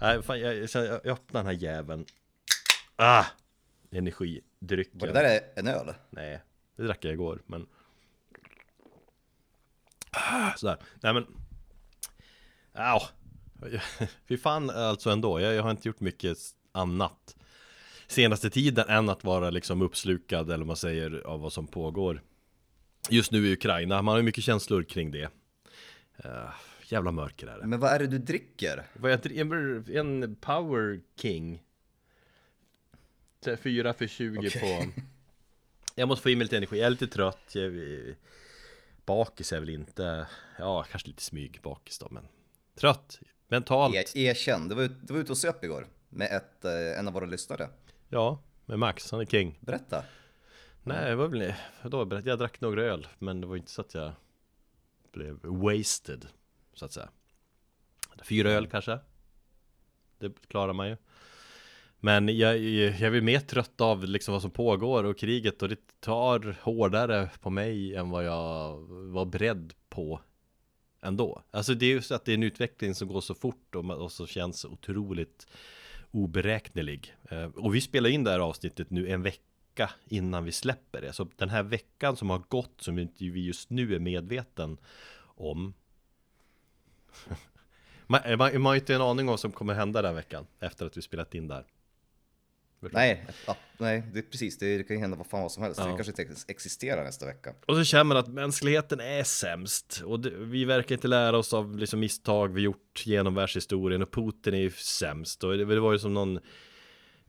Nej, fan, jag, så jag öppnar den här jäveln. Ah! Energidrycken. Var det där en öl? Nej, det drack jag igår, men... Ah, Sådär, nej men... Ja, fy fan alltså ändå. Jag, jag har inte gjort mycket annat senaste tiden än att vara liksom uppslukad, eller vad man säger, av vad som pågår just nu i Ukraina. Man har ju mycket känslor kring det. Uh, jävla mörker är det. Men vad är det du dricker? Vad jag dricker? En Power King. 4 för 20 Okej. på... Jag måste få i mig lite energi, jag är lite trött. Jag, bakis är väl inte... Ja, kanske lite smyg bakis då, men... Trött, mentalt. E erkänn, du var, ut, du var ute och söp igår med ett, eh, en av våra lyssnare. Ja, med Max, han är king. Berätta. Nej, det var väl... Då, jag drack några öl, men det var inte så att jag blev wasted, så att säga. Fyra öl kanske. Det klarar man ju. Men jag, jag är mer trött av liksom vad som pågår och kriget och det tar hårdare på mig än vad jag var beredd på ändå. Alltså det är ju så att det är en utveckling som går så fort och, och så känns otroligt oberäknelig. Eh, och vi spelar in det här avsnittet nu en vecka innan vi släpper det. Så den här veckan som har gått som vi just nu är medveten om man, man, man har ju inte en aning om vad som kommer hända den veckan efter att vi spelat in där. Nej, ja, nej, det är precis, det, det kan ju hända vad fan vad som helst. Ja. Det kanske inte ex- existerar nästa vecka. Och så känner man att mänskligheten är sämst och det, vi verkar inte lära oss av liksom misstag vi gjort genom världshistorien och Putin är ju sämst och det, det var ju som någon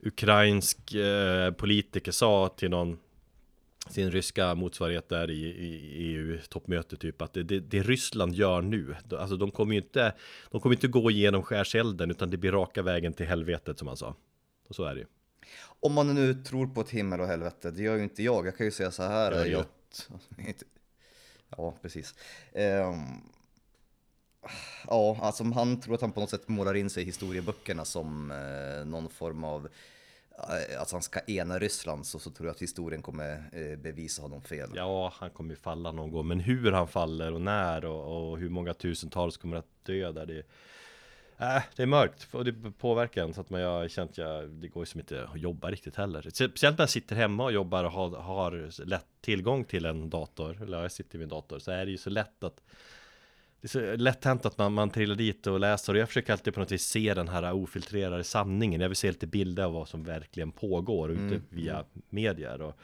ukrainsk eh, politiker sa till någon sin ryska motsvarighet där i, i EU-toppmöte typ att det, det, det Ryssland gör nu, alltså de kommer ju inte, de kommer inte gå igenom skärselden utan det blir raka vägen till helvetet som han sa. Och så är det ju. Om man nu tror på ett himmel och helvete, det gör ju inte jag. Jag kan ju säga så här. Ja, ja. att- Ja, precis. Ehm, ja, alltså han tror att han på något sätt målar in sig i historieböckerna som eh, någon form av Eh, att han ska ena Ryssland så, så tror jag att historien kommer eh, bevisa honom fel. Ja, han kommer ju falla någon gång, men hur han faller och när och, och hur många tusentals kommer att dö där det Äh, det är mörkt och det påverkar en så att man jag har känt jag, det går ju som inte att jobba riktigt heller. Speciellt när jag sitter hemma och jobbar och har, har lätt tillgång till en dator, eller jag sitter vid en dator, så är det ju så lätt att det är så lätt hänt att man, man trillar dit och läser och jag försöker alltid på något vis se den här ofiltrerade sanningen. Jag vill se lite bilder av vad som verkligen pågår ute via medier. Och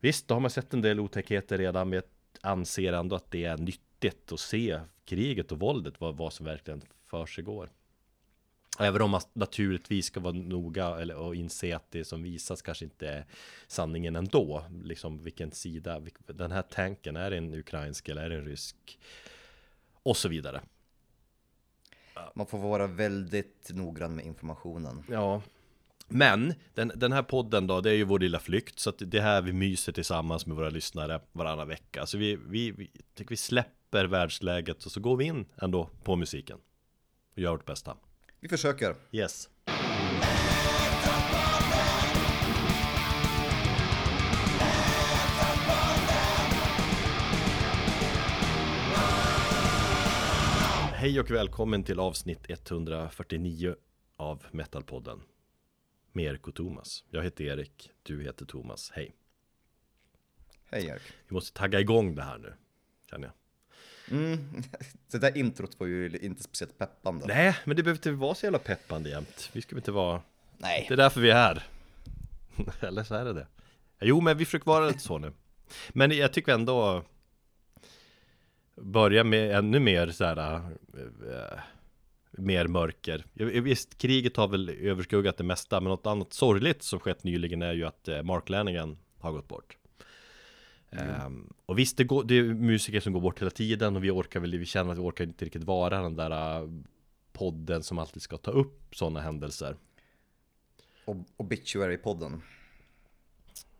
visst, då har man sett en del otäckheter redan, men jag anser ändå att det är nyttigt att se kriget och våldet, vad, vad som verkligen försiggår. Även om man naturligtvis ska vara noga eller, och inse att det som visas kanske inte är sanningen ändå. Liksom vilken sida, den här tanken, är det en ukrainsk eller är det en rysk? Och så vidare. Man får vara väldigt noggrann med informationen. Ja. Men den, den här podden då, det är ju vår lilla flykt. Så att det här vi myser tillsammans med våra lyssnare varannan vecka. Så vi, vi, vi tycker vi släpper världsläget och så går vi in ändå på musiken. Och gör vårt bästa. Vi försöker. Yes. Hej och välkommen till avsnitt 149 av Metalpodden med Erik och Thomas. Jag heter Erik, du heter Thomas. Hej. Hej Erik. Vi måste tagga igång det här nu, känner jag. Mm. Det där introt var ju inte speciellt peppande. Nej, men det behöver inte vara så jävla peppande jämt. Vi ska inte vara Nej. Det är därför vi är här Eller så är det det Jo men vi försöker vara lite så nu Men jag tycker ändå Börja med ännu mer så här äh, Mer mörker Jag- Visst, kriget har väl överskuggat det mesta Men något annat sorgligt som skett nyligen är ju att Mark Lanigan har gått bort Ehm, och visst, det, går, det är musiker som går bort hela tiden och vi orkar väl, vi känner att vi orkar inte riktigt vara den där podden som alltid ska ta upp sådana händelser. Ob- Obituary-podden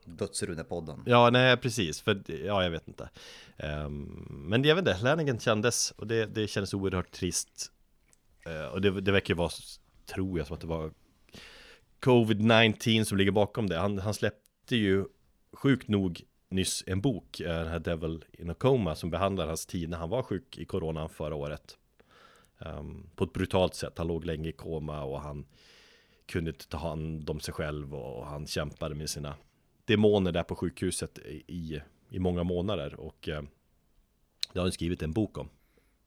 dödsrunepodden. Ja, nej precis, för ja, jag vet inte. Um, Men jag vet inte, Lanigan kändes och det, det kändes oerhört trist. Uh, Och det, det verkar ju vara, tror jag, som att det var Covid-19 som ligger bakom det. Han, han släppte ju sjukt nog nyss en bok, eh, den här Devil in a Coma Som behandlar hans tid när han var sjuk i coronan förra året. Um, På ett brutalt sätt, han låg länge i koma och han kunde inte ta hand om sig själv och han kämpade med sina demoner där på sjukhuset i, i många månader och eh, det har han skrivit en bok om.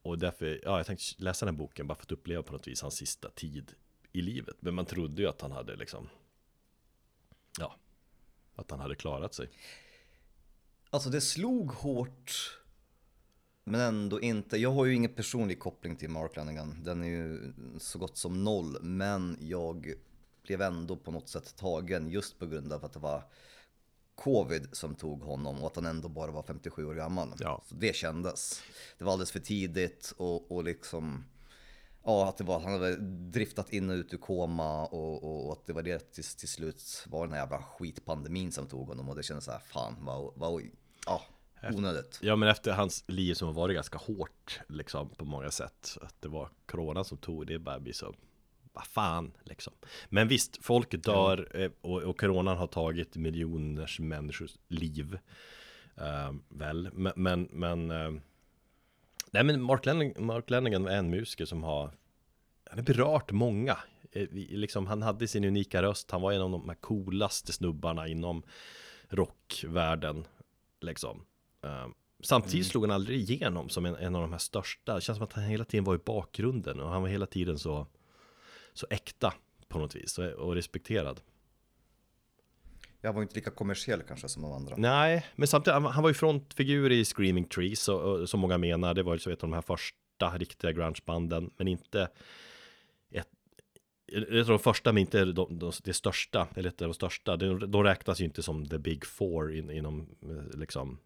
Och därför, ja jag tänkte läsa den boken bara för att uppleva på något vis hans sista tid i livet. Men man trodde ju att han hade liksom, ja, att han hade klarat sig. Alltså det slog hårt, men ändå inte. Jag har ju ingen personlig koppling till Mark Lanigan. Den är ju så gott som noll, men jag blev ändå på något sätt tagen just på grund av att det var covid som tog honom och att han ändå bara var 57 år gammal. Ja. Så det kändes. Det var alldeles för tidigt och, och liksom Ja, att det var, han hade driftat in och ut ur koma och, och, och att det var det till, till slut var den här jävla skitpandemin som tog honom och det kändes så här, fan vad, vad ja, onödigt. Ja men efter hans liv som har varit ganska hårt liksom på många sätt Att det var corona som tog det bara blir så vad fan liksom. Men visst, folk dör eh, och, och coronan har tagit miljoners människors liv. Uh, väl, men, men, men uh, Nej men Mark, Lenning, Mark Lennigan är en musiker som har Han har berört många eh, liksom, Han hade sin unika röst, han var en av de coolaste snubbarna inom rockvärlden Liksom uh, Samtidigt mm. slog han aldrig igenom som en, en av de här största Det känns som att han hela tiden var i bakgrunden och han var hela tiden så så äkta på något vis och, respekterad. Jag var inte lika kommersiell kanske som de andra. Nej, men samtidigt, han var ju frontfigur i Screaming Trees och, och som många menar, det var ju så av de här första riktiga grungebanden, men inte ett, ett av de första, men inte de, de, det största, eller ett av de största. De, de räknas ju inte som the big four in, inom liksom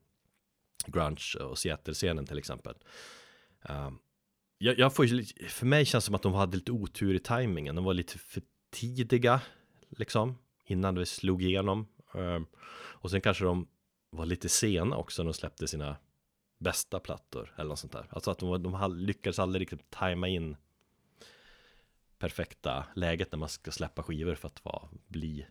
grunge och Seattle-scenen till exempel. Um, jag, jag får för mig känns det som att de hade lite otur i tajmingen. De var lite för tidiga, liksom, innan det slog igenom. Ehm, och sen kanske de var lite sena också när de släppte sina bästa plattor eller något sånt där. Alltså att de, de lyckades aldrig riktigt tajma in perfekta läget när man ska släppa skivor för att vara, bli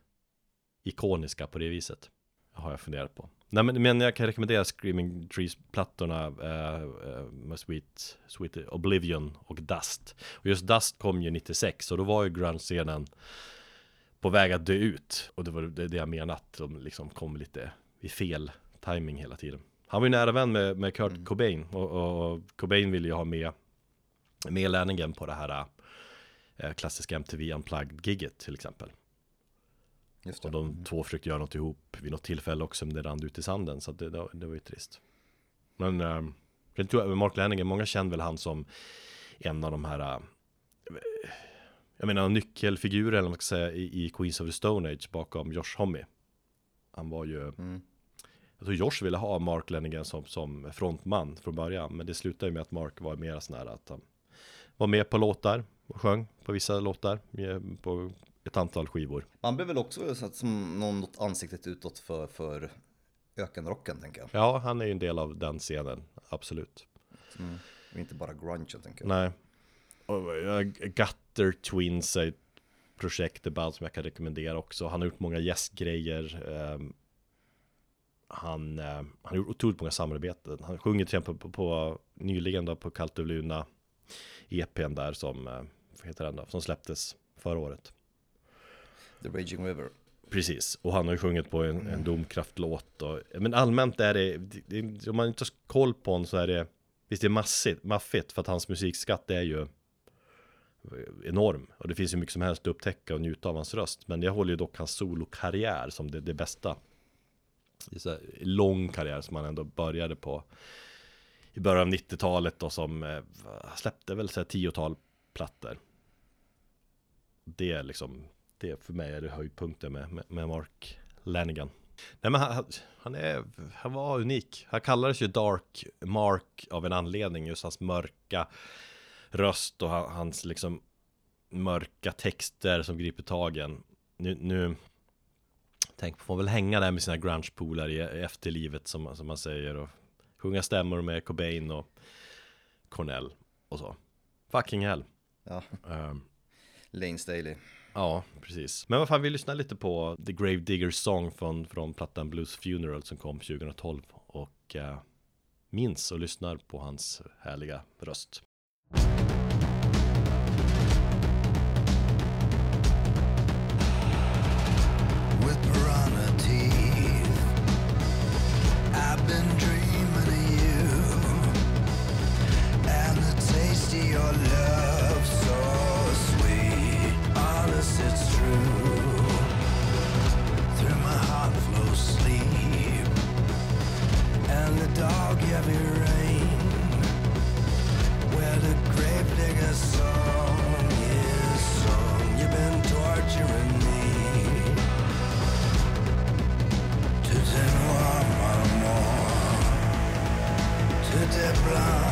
ikoniska på det viset. Har jag funderat på. Nej men, men jag kan rekommendera Screaming Trees-plattorna uh, uh, med Sweet, Sweet Oblivion och Dust. Och just Dust kom ju 96 och då var ju grunge-scenen på väg att dö ut. Och det var det, jag menade att de liksom kom lite i fel timing hela tiden. Han var ju nära vän med, med Kurt mm. Cobain och, och, Cobain ville ju ha med, med Lenningen på det här uh, klassiska MTV Unplugged-giget till exempel. Och de mm. två försökte göra något ihop vid något tillfälle också, men det rann ut i sanden, så det, det, det var ju trist. Men äh, jag tror Mark Lenningen, många känner väl han som en av de här äh, jag menar nyckelfigurer eller vad man ska säga i, i Queens of the Stone Age bakom Josh Homme. Han var ju mm. Jag tror Josh ville ha Mark Lenningen som, som frontman från början Men det slutade med att Mark var mer sån här att han Var med på låtar och sjöng på vissa låtar På ett antal skivor. Man blev väl också satt som något ansiktet utåt för, för ökenrocken tänker jag. Ja, han är ju en del av den scenen, absolut. Mm. Inte bara grunge tänker jag. Nej. Och, Gutter Twins är ett projekt, ett band som jag kan rekommendera också. Han har gjort många gästgrejer. Um, han, uh, han har gjort otroligt många samarbeten. Han sjunger till exempel på, på nyligen då på Kallt Luna EPn där som, uh, vad heter den då, som släpptes förra året. The Raging River. Precis, och han har ju sjungit på en, en domkraftlåt och, Men allmänt är det, det, om man inte har koll på honom så är det Visst det är massigt, maffigt för att hans musikskatt är ju enorm. Och det finns ju mycket som helst att upptäcka och njuta av hans röst men jag håller ju dock hans solokarriär som det, det bästa. Det så lång karriär som han ändå började på i början av 90-talet och som eh, släppte väl så här tiotal plattor. Det är liksom det för mig är det höjdpunkten med, med, Mark Lanigan. Nej men han, han, är, han var unik. Han kallades ju Dark Mark av en anledning, just hans mörka röst och hans liksom mörka texter som griper tagen. Nu, nu tänk på, får väl hänga där med sina grunge-polare i efterlivet som, som man säger och sjunga stämmor med Cobain och Cornell och så. Fucking hell. Ja. Um, Lane Staley. Ja, precis. Men vad fan, vi lyssnar lite på The Grave Digger Song från, från plattan Blues Funeral som kom 2012 och eh, minns och lyssnar på hans härliga röst. dog heavy rain. Where the grave digger song is sung You've been torturing me. To te noir, maman To te blanc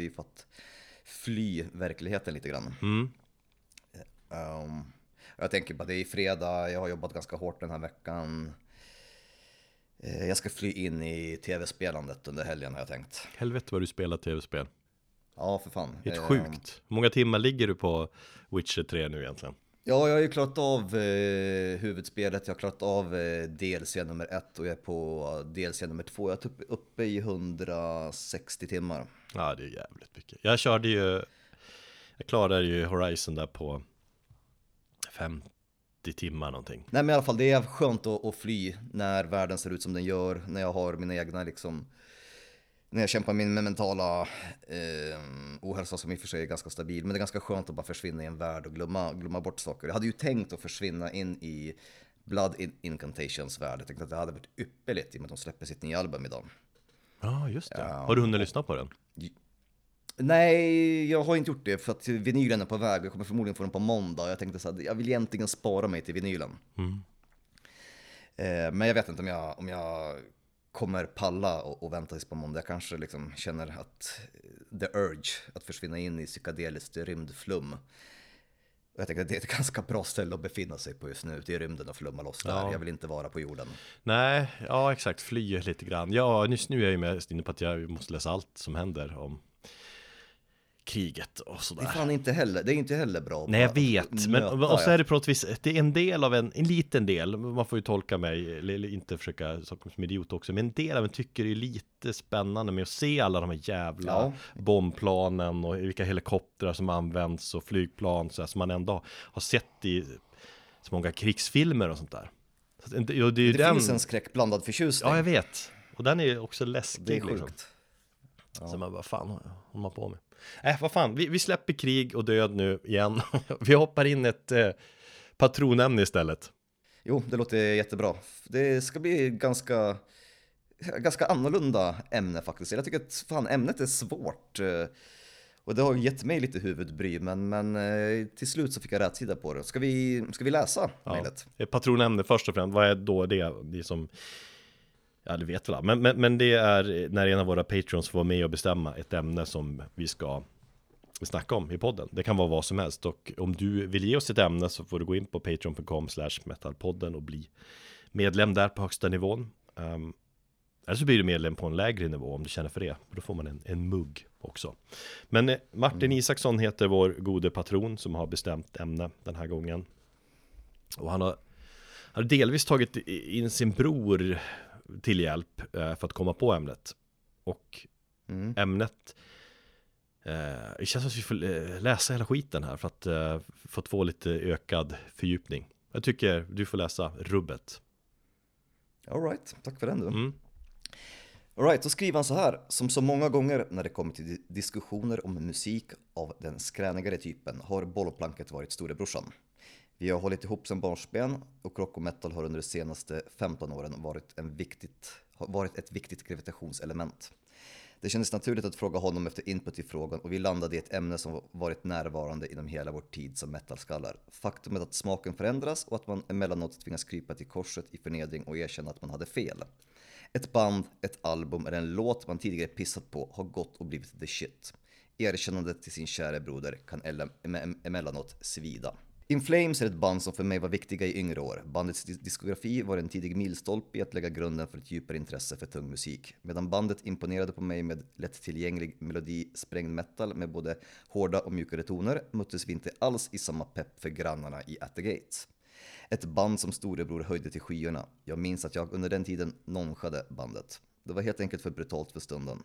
vi för att fly verkligheten lite grann. Mm. Um, jag tänker på det är fredag, jag har jobbat ganska hårt den här veckan. Eh, Jag ska fly in i tv-spelandet under helgen har jag tänkt. Helvete vad du spelar tv-spel. Ja, för fan. Helt Eh, sjukt. Hur många timmar ligger du på Witcher 3 nu egentligen? Ja, jag har ju klarat av eh, huvudspelet, jag har klarat av eh, DLC nummer ett och jag är på DLC nummer två. Jag är typ uppe i 160 timmar. Ja, det är jävligt mycket. Jag körde ju, jag klarade ju Horizon där på 50 timmar någonting. Nej men i alla fall, det är skönt att, att fly när världen ser ut som den gör, när jag har mina egna liksom när jag kämpar med min mentala eh, ohälsa som i och för sig är ganska stabil. Men det är ganska skönt att bara försvinna i en värld och glömma, glömma bort saker. Jag hade ju tänkt att försvinna in i Blood in Incantations värld. Jag tänkte att det hade varit ypperligt i och med att de släpper sitt nya album idag. Ja, just det. Har du hunnit lyssna på den? Nej, jag har inte gjort det för att vinylen är på väg. Jag kommer förmodligen få den på måndag. Jag tänkte så här, jag vill egentligen spara mig till vinylen. Mm. Eh, men jag vet inte om jag, om jag kommer palla och, och vänta tills på måndag. Jag kanske liksom känner att the urge att försvinna in i psykedeliskt rymdflum. Jag tänker att det är ett ganska bra ställe att befinna sig på just nu, ute i rymden och flumma loss där. Ja. Jag vill inte vara på jorden. Nej, ja exakt, fly lite grann. Ja, just nu är jag ju mest inne på att jag måste läsa allt som händer om kriget och Det är sådär. fan inte heller, det är inte heller bra. Nej jag vet, men och så ja. är det på något vis, det är en del av en, en liten del, man får ju tolka mig, eller inte försöka som som idiot också, men en del av en tycker det är lite spännande med att se alla de här jävla Ja. bombplanen och vilka helikoptrar som används och flygplan så här, som man ändå har sett i så många krigsfilmer och sånt där. Så det, det Det den, finns en skräckblandad förtjusning. ja jag vet, och den är ju också läskig det är liksom. sjukt. Så man bara, fan håller man på med? Äh, vad fan, vi, vi släpper krig och död nu igen. vi hoppar in ett eh, patronämne istället. Jo, det låter jättebra. Det ska bli ganska, ganska annorlunda ämne faktiskt. Jag tycker att fan, ämnet är svårt. eh, Och det har gett mig lite huvudbry, men, men eh, till slut så fick jag rätsida på det. Ska vi, ska vi läsa Ja. mejlet? Patronämne först och främst, vad är då det? Är som, ja det vet väl alla. men, men, men det är när en av våra patrons får vara med och bestämma ett ämne som vi ska snacka om i podden. Det kan vara vad som helst och om du vill ge oss ett ämne så får du gå in på patreon.com metalpodden och bli medlem där på högsta nivån. Um, eller så blir du medlem på en lägre nivå om du känner för det. Då får man en, en mugg också. Men eh, Martin Isaksson heter vår gode patron som har bestämt ämne den här gången. Och han har, har delvis tagit in sin bror till hjälp eh, för att komma på ämnet. Och Mm. ämnet eh, Det känns som att vi får eh, läsa hela skiten här för att för att få lite ökad fördjupning. Jag tycker du får läsa rubbet. All right, tack för den du. Mm. Alright, då skriver han så här. Som så många gånger när det kommer till di- diskussioner om musik av den skränigare typen har bollplanket varit storebrorsan. Vi har hållit ihop sedan barnsben och rock och metal har under de senaste 15 åren varit, en viktigt, varit ett viktigt gravitationselement. Det kändes naturligt att fråga honom efter input i frågan och vi landade i ett ämne som varit närvarande inom hela vår tid som metalskallar. Faktumet att smaken förändras och att man emellanåt tvingas krypa till korset i förnedring och erkänna att man hade fel. Ett band, ett album eller en låt man tidigare pissat på har gått och blivit the shit. Erkännandet till sin kära broder kan emellanåt svida. In Flames är ett band som för mig var viktiga i yngre år. Bandets diskografi var en tidig milstolpe i att lägga grunden för ett djupare intresse för tung musik. Medan bandet imponerade på mig med lättillgänglig melodi, sprängd metal med både hårda och mjukare toner möttes vi inte alls i samma pepp för grannarna i At the Gate. Ett band som storebror höjde till skyarna. Jag minns att jag under den tiden nonchade bandet. Det var helt enkelt för brutalt för stunden.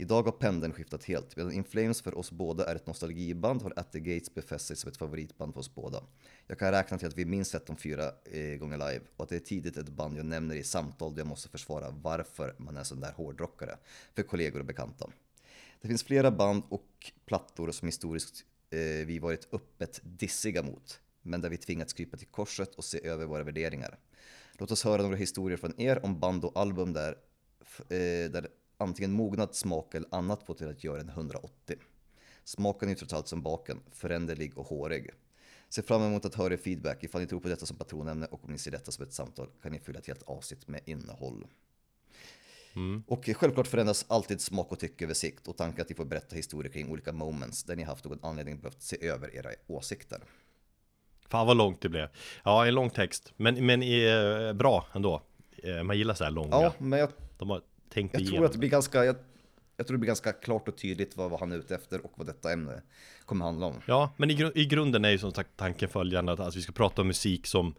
Idag har pendeln skiftat helt. Medan In Flames för oss båda är ett nostalgiband har At the Gates befäst sig som ett favoritband för oss båda. Jag kan räkna till att vi minst sett dem fyra eh, gånger live och att det är tidigt ett band jag nämner i samtal där jag måste försvara varför man är sån där hårdrockare för kollegor och bekanta. Det finns flera band och plattor som historiskt eh, vi varit öppet dissiga mot, men där vi tvingats krypa till korset och se över våra värderingar. Låt oss höra några historier från er om band och album där, eh, där antingen mognad, smak eller annat fått er att göra en 180. Smaken är ju trots allt som baken, föränderlig och hårig. Se fram emot att höra er feedback. Ifall ni tror på detta som patronämne och om ni ser detta som ett samtal kan ni fylla ett helt avsnitt med innehåll. Mm. Och självklart förändras alltid smak och tycke över sikt och tanken att ni får berätta historier kring olika moments där ni haft någon anledning behövt se över era åsikter. Fan vad långt det blev. Ja, en lång text. Men, men är bra ändå. Eh, Man gillar så här långa. Ja, men jag, De har tänkt jag igenom. tror att det blir ganska, jag, jag tror det blir ganska klart och tydligt vad, vad han är ute efter och vad detta ämne kommer handla om. Ja, men i, gru- i grunden är ju som sagt tanken följande att alltså, vi ska prata om musik som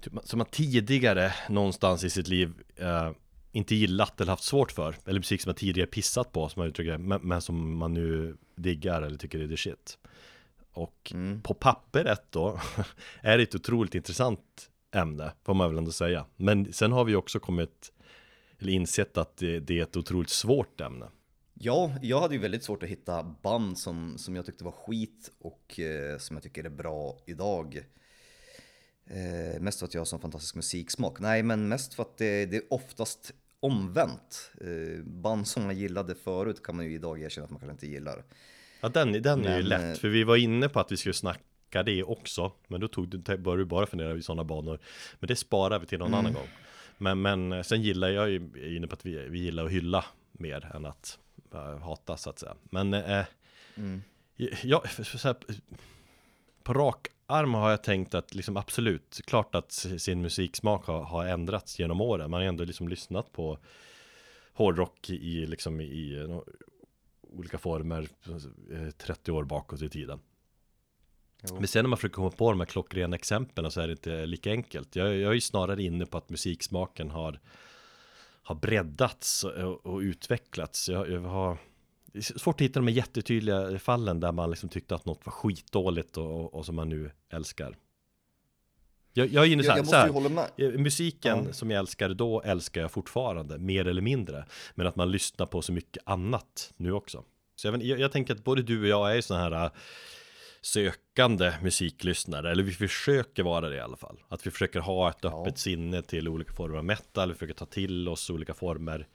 typ, som man tidigare någonstans i sitt liv eh, inte gillat eller haft svårt för Eller musik som man tidigare pissat på som man uttrycker men, men som man nu diggar eller tycker är the shit Och på pappret då är det ett otroligt intressant ämne får man väl ändå säga Men sen har vi också kommit eller insett att det, det är ett otroligt svårt ämne Ja, jag hade ju väldigt svårt att hitta band som, som jag tyckte var skit och eh, som jag tycker är bra idag. Eh, mest för att jag har sån fantastisk musiksmak. Nej, men mest för att det, det är oftast omvänt. Eh, band som man gillade förut kan man ju idag erkänna att man kanske inte gillar. Ja den, den är ju Men, lätt, eh, för vi var inne på att vi skulle snacka det också Men då tog du, började du bara fundera i sådana banor Men det sparar vi till någon Mm. annan gång men, men eh, sen gillar jag ju, jag är inne på att vi, vi gillar att hylla mer än att uh, hata så att säga Men eh, Mm. jag, så här, på rak arm har jag tänkt att liksom absolut, klart att sin musiksmak har, har ändrats genom åren Man har ändå liksom lyssnat på hårdrock i, liksom i eh, olika former eh, 30 år bakåt i tiden. Jo. Men sen när man försöker komma på de här klockrena exemplen så är det inte lika enkelt. Jag, jag är ju snarare inne på att musiksmaken har, har breddats och, och utvecklats. Jag, jag har det är svårt att hitta de här jättetydliga fallen där man liksom tyckte att något var skitdåligt och, och, och som man nu älskar. Jag, jag är inne så här, så här ju. Eh, Musiken Ja. som jag älskade då älskar jag fortfarande, mer eller mindre. Men att man lyssnar på så mycket annat nu också. Så jag, jag, jag tänker att både du och jag är sådana här sökande musiklyssnare, eller vi försöker vara det i alla fall. Att vi försöker ha ett Ja. öppet sinne till olika former av metal, vi försöker ta till oss olika former.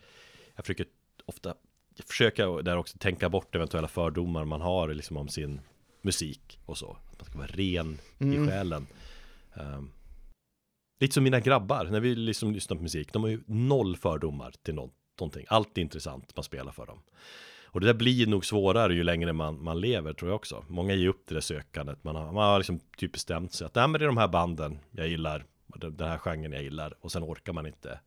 Jag försöker ofta, jag försöker där också tänka bort eventuella fördomar man har liksom om sin musik och så. Att man ska vara ren Mm. i själen. Ehm, Lite som mina grabbar, när vi liksom lyssnar på musik, de har ju noll fördomar till nå- någonting. Allt är intressant man spelar för dem. Och det där blir nog svårare ju längre man, man lever tror jag också. Många ger upp det där sökandet. Man har, man har liksom typ bestämt sig att men det är de här banden jag gillar, den här genren jag gillar. Och sen orkar man inte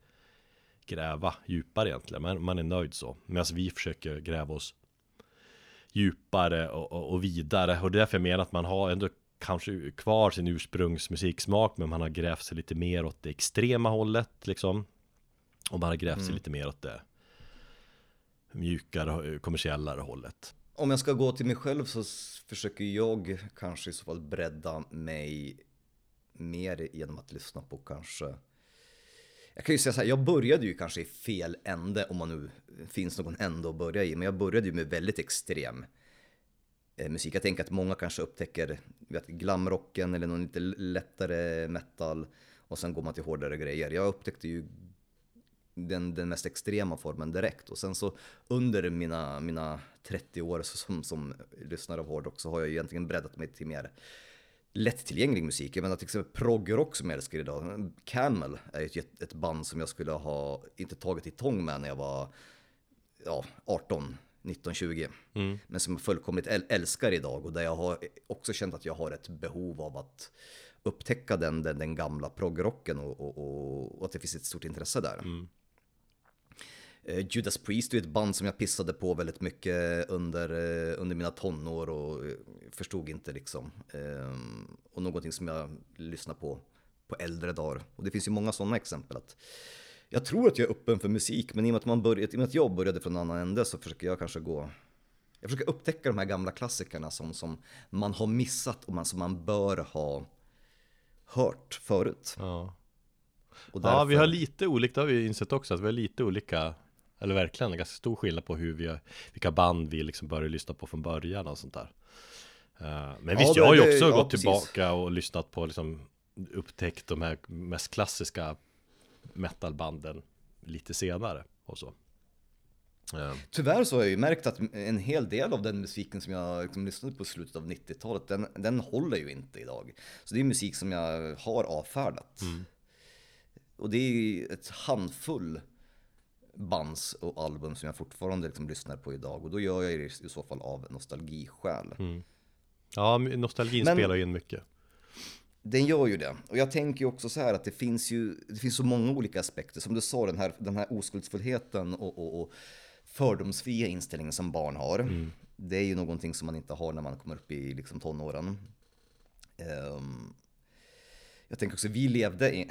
gräva djupare egentligen. Man, man är nöjd så. Medan vi försöker gräva oss djupare och, och, och vidare. Och det är därför jag menar att man har ändå kanske kvar sin ursprungsmusiksmak men man har grävt sig lite mer åt det extrema hållet liksom. Och man har grävt sig lite mer åt det mjukare, eh, kommersiellare hållet. Om jag ska gå till mig själv så försöker jag kanske i så fall bredda mig mer genom att lyssna på kanske jag kan ju säga så här, jag började ju kanske i fel ände om man nu finns någon ände att börja i, men jag började ju med väldigt extrem eh, musik. Jag tänker att många kanske upptäcker vet, glamrocken eller någon lite lättare metal och sen går man till hårdare grejer. Jag upptäckte ju den, den mest extrema formen direkt och sen så under mina, mina 30 år som, som lyssnare av hårdrock så har jag ju egentligen breddat mig till mer lättillgänglig musik. Jag menar till exempel proggrock som jag älskar idag. Camel är ett, ett band som jag skulle ha inte tagit i tång med när jag var ja, 18, 19, 20. Men som jag fullkomligt äl- älskar idag och där jag har också känt att jag har ett behov av att upptäcka den, den, den gamla proggrocken och, och, och, och att det finns ett stort intresse där. Eh, Judas Priest är ett band som jag pissade på väldigt mycket under, eh, under mina tonår och eh, förstod inte liksom. Och någonting som jag lyssnar på på äldre dagar. Och det finns ju många sådana exempel. att Jag tror att jag är öppen för musik, men i och med att, man började, i och att jag började från en annan ände så försöker jag kanske gå jag försöker upptäcka de här gamla klassikerna som, som man har missat och man, som man bör ha hört förut. Ja. Och Ja, vi därför- har lite olika, det har vi insett också, att vi har lite olika Eller verkligen, en ganska stor skillnad på hur vi vilka band vi liksom började lyssna på från början och sånt där Eh, Men Ja, visst, det- jag har ju också ja, gått precis. tillbaka och lyssnat på liksom Upptäckt de här mest klassiska metalbanden lite senare och så Eh, Tyvärr så har jag ju märkt att en hel del av den musiken som jag liksom lyssnade på i slutet av 90-talet, den, den håller ju inte idag. Så det är musik som jag har avfärdat. Och det är ju ett handfull bands och album som jag fortfarande liksom lyssnar på idag. Och då gör jag det i så fall av nostalgiskäl. Mm. Ja, nostalgin Men- spelar ju in mycket. Den gör ju det. Och jag tänker ju också så här att det finns ju det finns så många olika aspekter. Som du sa, den här, den här oskuldsfullheten och, och, och fördomsfria inställningen som barn har. Det är ju någonting som man inte har när man kommer upp i liksom, tonåren. Ehm, jag tänker också, vi levde, i,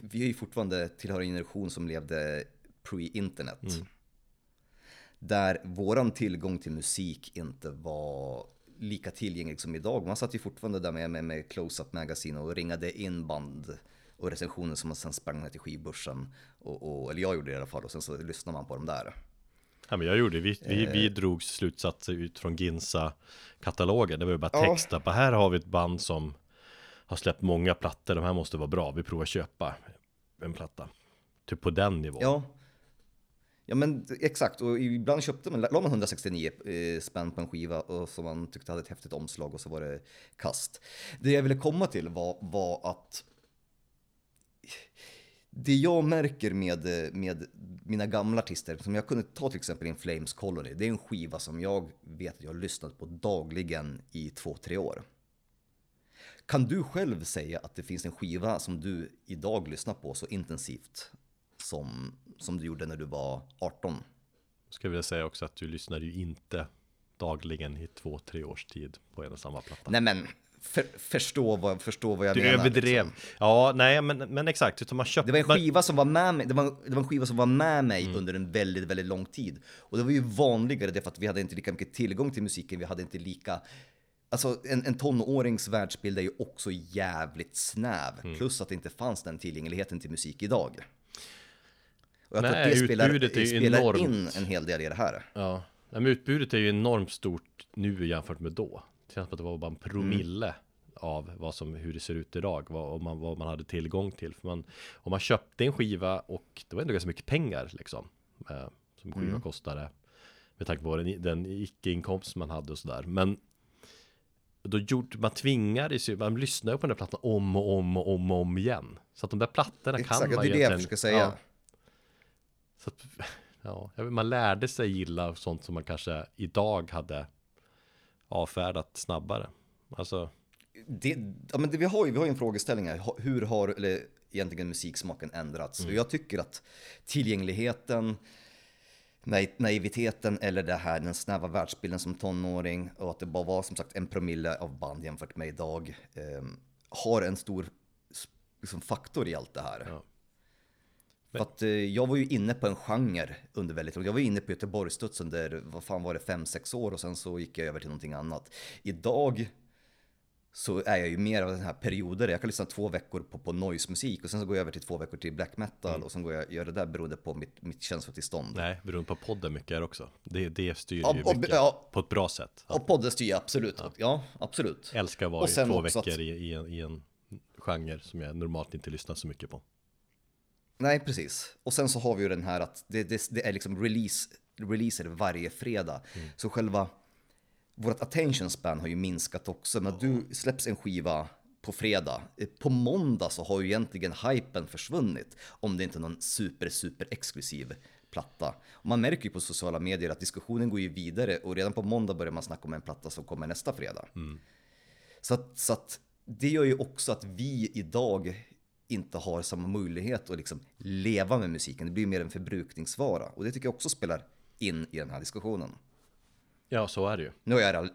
vi är ju fortfarande tillhör en generation som levde pre-internet. Där våran tillgång till musik inte var lika tillgänglig som idag. Man satt ju fortfarande där med, med, med Close-Up Magazine och ringade in band och recensioner som man sen sprang ner till skivbörsen. Och, och, eller jag gjorde det i alla fall och sen så lyssnade man på dem där. Ja men jag gjorde, vi, vi, vi Eh. drog slutsatser ut från Ginsa-katalogen Det var ju bara Ja. texta på här har vi ett band som har släppt många plattor, de här måste vara bra, vi provar köpa en platta Typ på den nivån Ja. Ja men exakt, och ibland köpte man, la man 169 eh, spänn på en skiva och som man tyckte hade ett häftigt omslag och så var det kast. Det jag ville komma till var, var att det jag märker med, med mina gamla artister, som jag kunde ta till exempel In Flames Colony, det är en skiva som jag vet att jag har lyssnat på dagligen i två, tre år. Kan du själv säga att det finns en skiva som du idag lyssnar på så intensivt som, som du gjorde när du var 18? Ska vi säga också att du lyssnar ju inte dagligen i två, tre års tid på en och samma platta Nej men, för, förstå, vad, förstå vad jag Du menar. överdrev liksom. Ja, nej men, men exakt, utan man köpte Det var en man- skiva som var med mig, det var, det var en skiva som var med mig Mm. under en väldigt, väldigt lång tid. Och det var ju vanligare därför att vi hade inte lika mycket tillgång till musiken, vi hade inte lika Alltså en, en tonårings världsbild är ju också jävligt snäv. Mm. Plus att det inte fanns den tillgängligheten till musik idag. Och jag Nej, tror att det spelar, ju spelar enormt. in en hel del i det här. Ja, Nej, men utbudet är ju enormt stort nu jämfört med då. Det känns som att det var bara en promille av vad som, hur det ser ut idag, vad, man, vad man hade tillgång till. För man, om man köpte en skiva och det var ändå ganska mycket pengar liksom, eh, som skiva kostade. Med tanke på den, den icke-inkomst man hade och sådär. Men då gjorde, man tvingades ju, man lyssnade på den där plattan om och om och om och om igen. Så att de där plattorna Exakt, kan man det är det jag försöker säga. Ja, så att, ja, man lärde sig gilla sånt som man kanske idag hade avfärdat snabbare. Alltså, Det, ja, men det, vi, har ju, vi har ju en frågeställning här. Hur har eller, egentligen musiksmaken ändrats? Mm. Och jag tycker att tillgängligheten, nai- naiviteten eller det här, den snäva världsbilden som tonåring och att det bara var som sagt en promille av band jämfört med idag eh, har en stor liksom, faktor i allt det här. Ja. För att eh, jag var ju inne på en genre under väldigt lång Jag var inne på Göteborgsstuds under, vad fan var det, 5-6 år och sen så gick jag över till någonting annat. Idag så är jag ju mer av den här perioder. Jag kan lyssna två veckor på, på noise-musik och sen så går jag över till två veckor till black metal och sen går jag gör det där beroende på mitt, mitt känslotillstånd. nej, beroende på podden mycket är också. Det, det styr Ja, ju och- mycket ja. på ett bra sätt. Ja. Och podden styr absolut. Ja, absolut. Älskar att vara i två veckor att- i, i, en, i en genre som jag normalt inte lyssnar så mycket på. Nej, precis. Och sen så har vi ju den här att det, det, det är liksom release, releaser varje fredag. Så själva vårt attention span har ju minskat också. När du släpps en skiva på fredag, eh, på måndag så har ju egentligen hypen försvunnit. Om det inte är någon super, super exklusiv platta. Och man märker ju på sociala medier att diskussionen går ju vidare och redan på måndag börjar man snacka om en platta som kommer nästa fredag. Så, att, så att det gör ju också att vi idag inte har samma möjlighet att liksom leva med musiken. Det blir mer en förbrukningsvara och det tycker jag också spelar in i den här diskussionen. Ja, så är det ju. Nu har jag,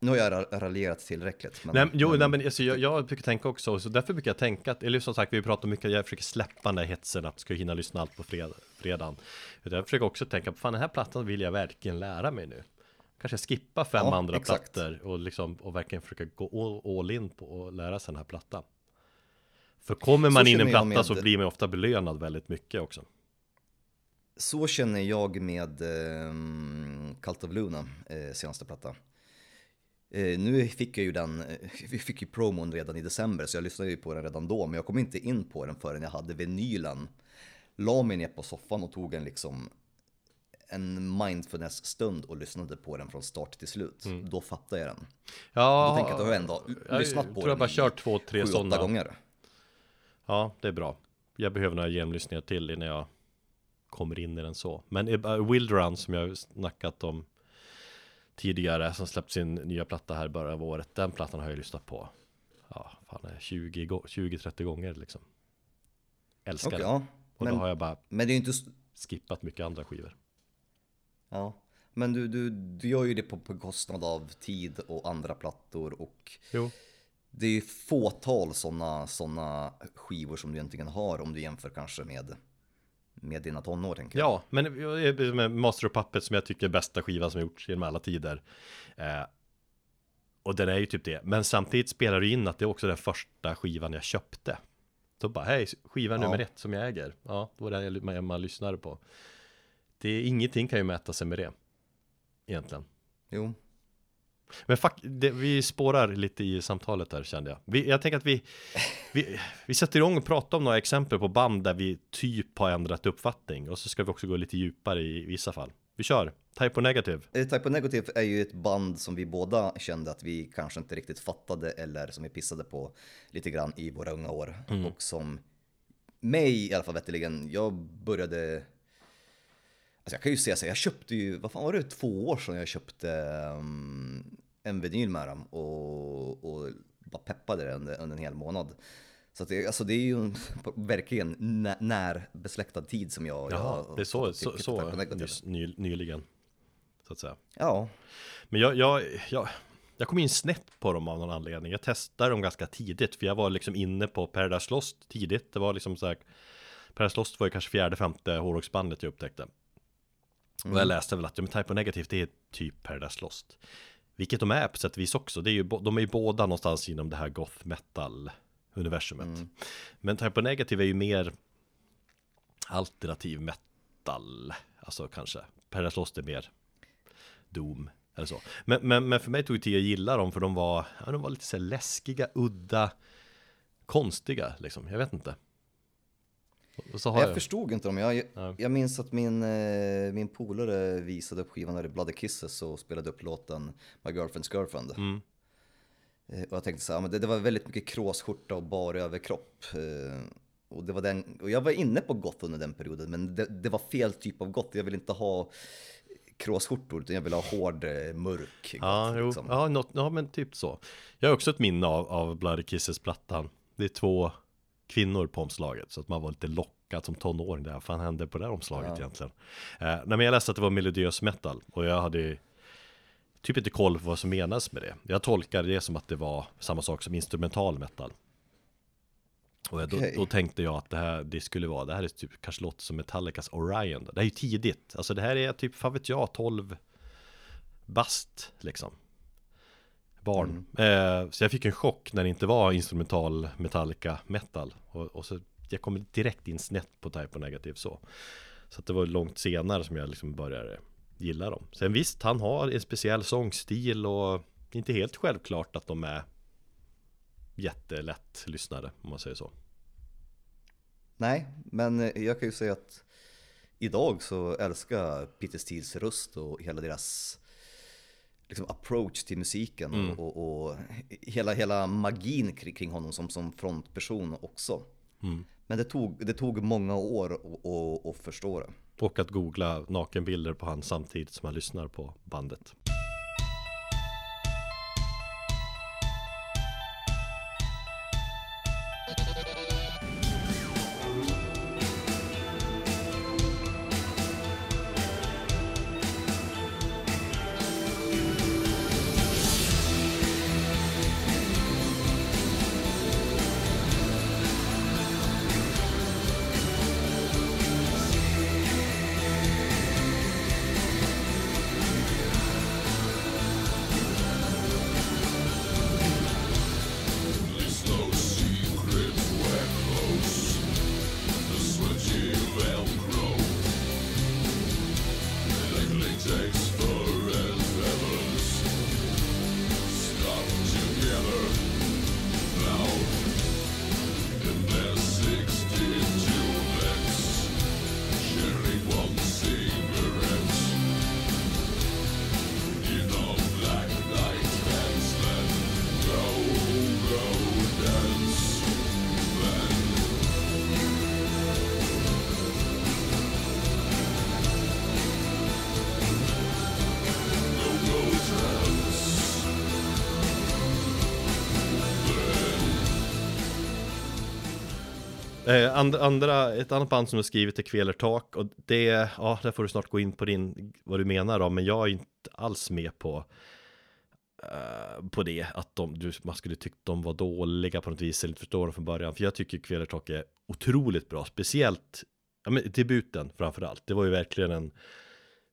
nu har jag ra- raljerat tillräckligt. Men, Nej, jo, nej, men alltså, jag, jag brukar tänka också, så därför brukar jag tänka att, eller som sagt, vi pratar mycket, jag försöker släppa den där hetsen att ska hinna lyssna allt på fred, fredagen. Jag försöker också tänka fan den här plattan vill jag verkligen lära mig nu. Kanske skippa fem Ja, andra exakt. plattor och, liksom, och verkligen försöka gå all, all in på att lära sig den här plattan. För kommer man in i en jag platta med- så blir man ofta belönad väldigt mycket också. Så känner jag med eh, Cult of Luna, eh, senaste platta. Eh, nu fick jag ju den, eh, vi fick ju promon redan i december så jag lyssnade ju på den redan då men jag kom inte in på den förrän jag hade vinylen. La mig ner på soffan och tog en liksom en mindfulness-stund och lyssnade på den från start till slut. Då fattade jag den. Ja, Då tänker jag att jag ändå jag lyssnat på tror den jag bara i kört två, tre sådana. gånger. Ja, det är bra. Jag behöver några genomlyssningar till innan jag kommer in i den så. Men uh, Wildrun som jag snackat om tidigare som släppt sin nya platta här i början av året. Den plattan har jag lyssnat på. Ja, fan 20-30 gånger liksom. Älskar okay, den. Ja, och men, då har jag bara men det är inte... skippat mycket andra skivor. Ja, men du, du, du gör ju det på bekostnad av tid och andra plattor och jo. Det är fåtal sådana såna skivor som du egentligen har om du jämför kanske med med dina tonår. Ja, men Master of Puppets som jag tycker är bästa skivan som gjorts genom alla tider. Eh, och den är ju typ det. Men samtidigt spelar det in att det är också den första skivan jag köpte. Så bara, hej, skiva ja. nummer ett som jag äger. Ja, det var den man, man lyssnade på. Det är ingenting kan ju mäta sig med det. Egentligen. Jo. Men fuck, det, vi spårar lite i samtalet där kände jag. Vi, jag tänker att vi, vi, vi sätter igång och pratar om några exempel på band där vi typ har ändrat uppfattning. Och så ska vi också gå lite djupare i vissa fall. Vi kör, Type O Negative. Eh, type O Negative är ju ett band som vi båda kände att vi kanske inte riktigt fattade eller som vi pissade på lite grann i våra unga år. Mm. Och som mig i alla fall vetteligen, jag började Alltså jag kan ju säga så jag köpte ju, vad fan var det, två år sedan jag köpte um, en vinyl med dem och, och bara peppade det under, under en hel månad. Så det, alltså det är ju en, verkligen när besläktad tid som jag, Jaha, jag det är så, så, så nyss, ny, nyligen. Så att säga. Ja. Men jag, jag, jag, jag kom in snett på dem av någon anledning. Jag testade dem ganska tidigt, för jag var liksom inne på Paradise Lost tidigt. Det var liksom så här, Paradise Lost var ju kanske fjärde, femte hårdrocksbandet jag upptäckte. Mm. Och jag läste väl att ja, men Type O Negative det är typ Paradise Lost. Vilket de är på sätt och vis också. Det är ju, de är ju båda någonstans inom det här goth metal universumet. Mm. Men Type O Negative är ju mer alternativ metal. Alltså kanske. Paradise Lost är mer Doom eller så. Men, men, men för mig tog det tid att gilla dem för de var, ja, de var lite så läskiga, udda, konstiga liksom. Jag vet inte jag, jag förstod inte dem. Jag, jag, minns att min, eh, min polare visade upp skivan där Bloody Kisses och spelade upp låten My Girlfriend's Girlfriend. Mm. Eh, och jag tänkte så här, men det, det var väldigt mycket kråsskjorta och bar överkropp. Eh, och, det var den, och jag var inne på gott under den perioden, men det, det var fel typ av gott. Jag vill inte ha kråsskjortor, utan jag vill ha hård, mörk ja, gott, liksom. ja, något, ja, men typ så. Jag har också ett minne av, av Bloody Kisses-plattan. Det är två kvinnor på omslaget. Så att man var lite lockad som tonåring. Vad fan hände på det här omslaget ja. egentligen? Eh, nej, men jag läste att det var melodiös metal. Och jag hade typ inte koll på vad som menas med det. Jag tolkade det som att det var samma sak som instrumental metal. Och jag, okay. då, då, tänkte jag att det här det skulle vara, det här är typ kanske låter som Metallicas Orion. Det här är ju tidigt, alltså det här är typ, vad vet jag, 12 bast liksom barn. Mm. Eh, så jag fick en chock när det inte var instrumental Metallica metal. Och, och så jag kom direkt in snett på Type och Negativ så. Så det var långt senare som jag liksom började gilla dem. Sen visst, han har en speciell sångstil och inte helt självklart att de är jättelätt lyssnade om man säger så. Nej, men jag kan ju säga att idag så älskar Peter Steels röst och hela deras liksom approach till musiken mm. och, och, hela, hela magin kring, honom som, som frontperson också. Mm. Men det tog, det tog många år att, att förstå det. Och att googla nakenbilder på han samtidigt som man lyssnar på bandet. And, andra, ett annat band som du skrivit är Kvelertak och det, ja, där får du snart gå in på din, vad du menar då, men jag är inte alls med på uh, på det, att de, du, man skulle tyckt de var dåliga på något vis, eller inte förstå dem från början, för jag tycker Kvelertak är otroligt bra, speciellt, ja men debuten framför allt, det var ju verkligen en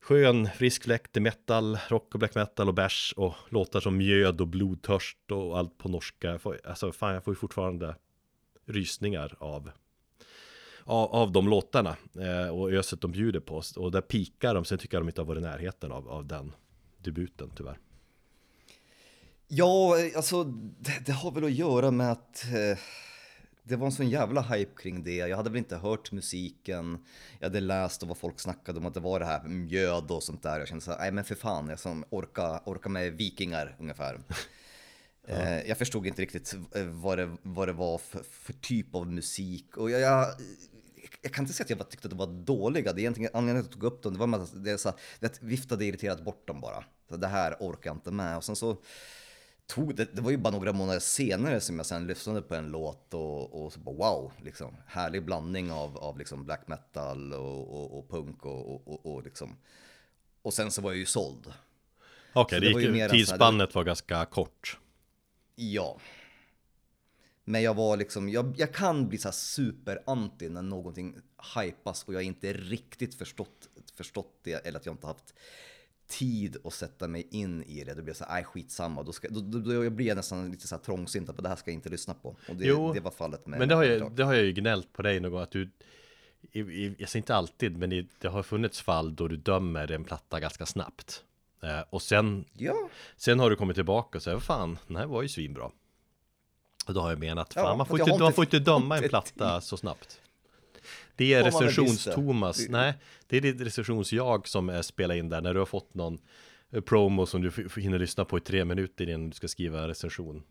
skön, frisk fläkt i metal, rock och black metal och bärs och låtar som mjöd och blodtörst och allt på norska, alltså fan jag får ju fortfarande rysningar av av, av de låtarna eh, och öset de bjuder på och där pikar de, sen tycker jag de inte har varit i närheten av, av den debuten tyvärr. Ja, alltså det, det har väl att göra med att eh, det var en sån jävla hype kring det. Jag hade väl inte hört musiken. Jag hade läst och vad folk snackade om att det var det här mjöd och sånt där. Jag kände så här, nej men för fan, jag som orkar orka med vikingar ungefär. Ja. Eh, jag förstod inte riktigt eh, vad det, vad det var för, för typ av musik. Och jag, jag, jag, kan inte säga att jag tyckte att det var dåliga. Det är egentligen anledningen till att jag tog upp dem. Det var att det, så, det viftade irriterat bort dem bara. Så det här orkar jag inte med. Och sen så tog det, det var ju bara några månader senare som jag sen lyssnade på en låt och, och så bara wow, liksom härlig blandning av, av liksom black metal och, och, och punk och, och, och, liksom. Och sen så var jag ju såld. Okej, okay, det, det gick, tidsspannet var ganska kort. Ja. Men jag var liksom, jag, jag kan bli så super-anti när någonting hypas och jag inte riktigt förstått, förstått det eller att jag inte haft tid att sätta mig in i det. Då blir jag så här, nej skitsamma. Då, ska, då, då, då blir jag nästan lite så här trångsynt, på det här ska jag inte lyssna på. Och det, jo, det var fallet med Men det har, jag, det har jag ju gnällt på dig någon gång, att du, i, i, jag säger inte alltid, men i, det har funnits fall då du dömer en platta ganska snabbt. Eh, och sen, ja. sen har du kommit tillbaka och säger, fan, den här var ju svinbra. Och då har jag menat, fan, ja, man, får inte, man får inte döma en platta så snabbt. Det är recensions-Thomas, nej, det är ditt recensions-jag som spelar in där när du har fått någon eh, promo som du hinner lyssna på i tre minuter innan du ska skriva en recension.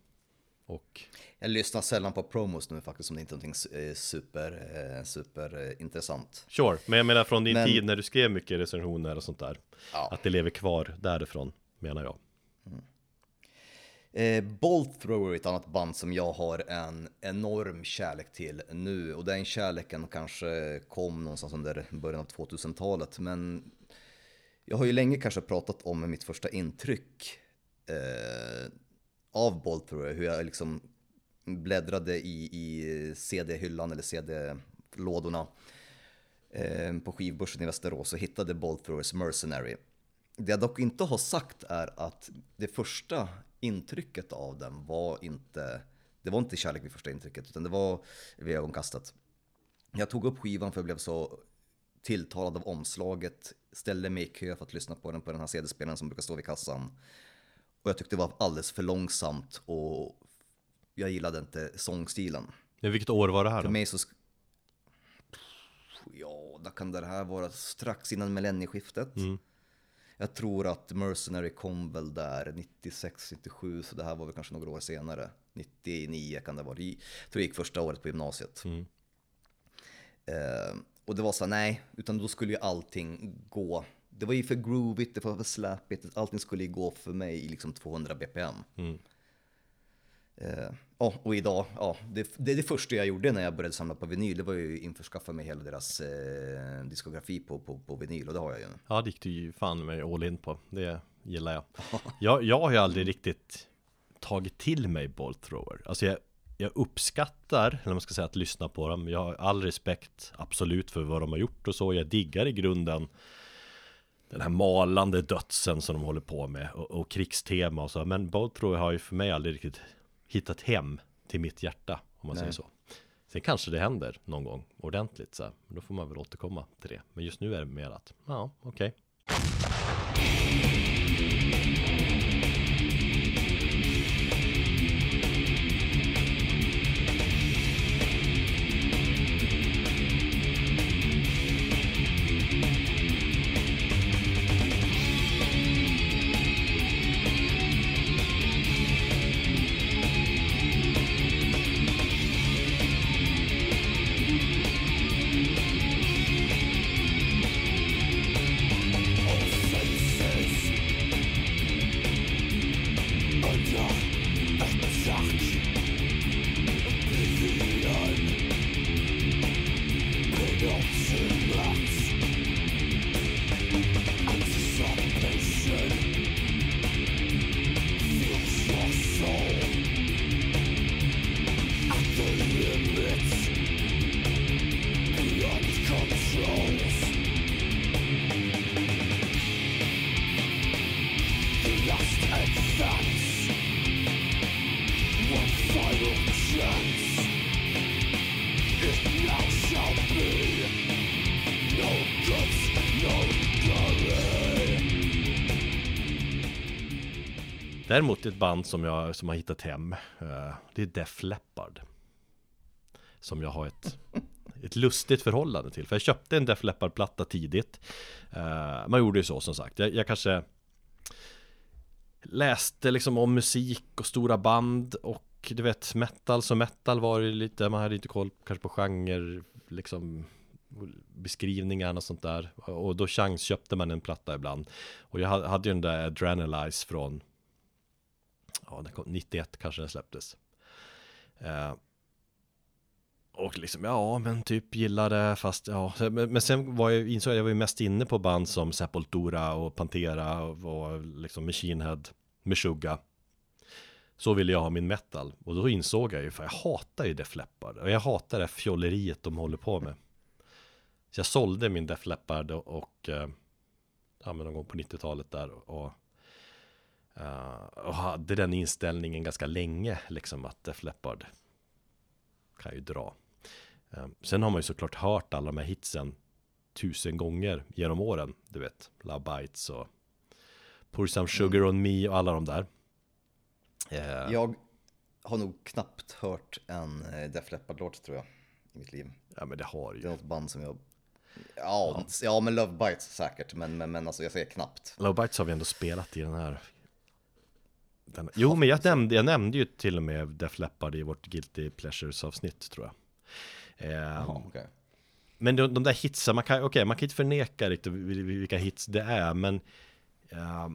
Och... Jag lyssnar sällan på promos nu faktiskt om det inte är någonting eh, super, eh, super intressant. Sure, men jag menar från din men... tid när du skrev mycket recensioner och sånt där. Ja. Att det lever kvar därifrån, menar jag. Eh, Bolt Thrower är ett annat band som jag har en enorm kärlek till nu. Och den kärleken kanske kom någonstans under början av 2000-talet men jag har ju länge kanske pratat om mitt första intryck eh, av Bolt Thrower, hur jag liksom bläddrade i, i CD-hyllan eller CD-lådorna eh, på skivbörsen i Västerås och hittade Bolt Throwers Mercenary. Det jag dock inte har sagt är att det första intrycket av den var inte, det var inte kärlek vid första intrycket, utan det var vid ögonkastet. Jag tog upp skivan för jag blev så tilltalad av omslaget, ställde mig i kö för att lyssna på den på den här CD-spelaren som brukar stå vid kassan. Och jag tyckte det var alldeles för långsamt och jag gillade inte sångstilen. Men vilket år var det här då? För mig så... Ja, då kan det här vara strax innan millennieskiftet. Mm. Jag tror att Mercenary kom väl där 96, 97, så det här var väl kanske några år senare. 99 kan det vara. Jag tror jag gick första året på gymnasiet. Mm. Eh, och det var så nej, utan då skulle ju allting gå. Det var ju för groovigt, det var för släpigt, allting skulle ju gå för mig i liksom 200 bpm. Mm. Eh, ja, och idag, ja, det, det, det första jag gjorde när jag började samla på vinyl, det var ju införskaffa mig hela deras eh, diskografi på, på, på vinyl och det har jag ju. Ja, det gick du ju fan med all in på. Det gillar jag. jag, jag har ju aldrig riktigt tagit till mig Bolt Thrower. Alltså jag, jag uppskattar, eller man ska säga att lyssna på dem. Jag har all respekt, absolut, för vad de har gjort och så. Jag diggar i grunden den här malande dödsen som de håller på med och, och krigstema och så. Men Bolt Thrower har ju för mig aldrig riktigt hittat hem till mitt hjärta om man Nej. säger så. Sen kanske det händer någon gång ordentligt så här. Då får man väl återkomma till det. Men just nu är det mer att, ja, okej. Okay. Däremot ett band som jag som har hittat hem eh, Det är Def Leppard. Som jag har ett Ett lustigt förhållande till. För jag köpte en Def Leppard platta tidigt. Eh, Man gjorde ju så som sagt. Jag, jag kanske Läste liksom om musik och stora band och du vet metal så metal var det lite Man hade inte koll kanske på genre Liksom beskrivningarna och sånt där. Och då chansköpte man en platta ibland. Och jag hade ju den där Adrenalize från Ja, den kom, 91 kanske den släpptes. Eh, Och liksom, ja men typ gillade fast ja Men, men sen var jag, insåg jag, jag var ju mest inne på band som Sepultura och Pantera och, och liksom Machine Head Meshuggah. Så ville jag ha min metal. Och då insåg jag ju, för jag hatar ju Def Leppard. Och jag hatar det fjolleriet de håller på med. Så jag sålde min Def Leppard och, och ja, men någon gång på 90-talet där och, uh, och hade den inställningen ganska länge liksom att Def Leppard kan ju dra. Uh, sen har man ju såklart hört alla de här hitsen tusen gånger genom åren. Du vet, Love Bites och Pour Some Sugar mm. On Me och alla de där. Uh, jag har nog knappt hört en Def Leppard-låt tror jag i mitt liv. Ja men det har ju. Det är något band som jag Ja, ja. ja men Love Bites säkert, men, men, men alltså jag säger knappt. Love Bites har vi ändå spelat i den här. Den, jo, men jag nämnde, jag nämnde ju till och med Def Leppard i vårt Guilty Pleasures avsnitt tror jag. Eh, Aha, okay. Men de, de där hitsen, man kan, okay, man kan inte förneka riktigt vilka hits det är, men eh,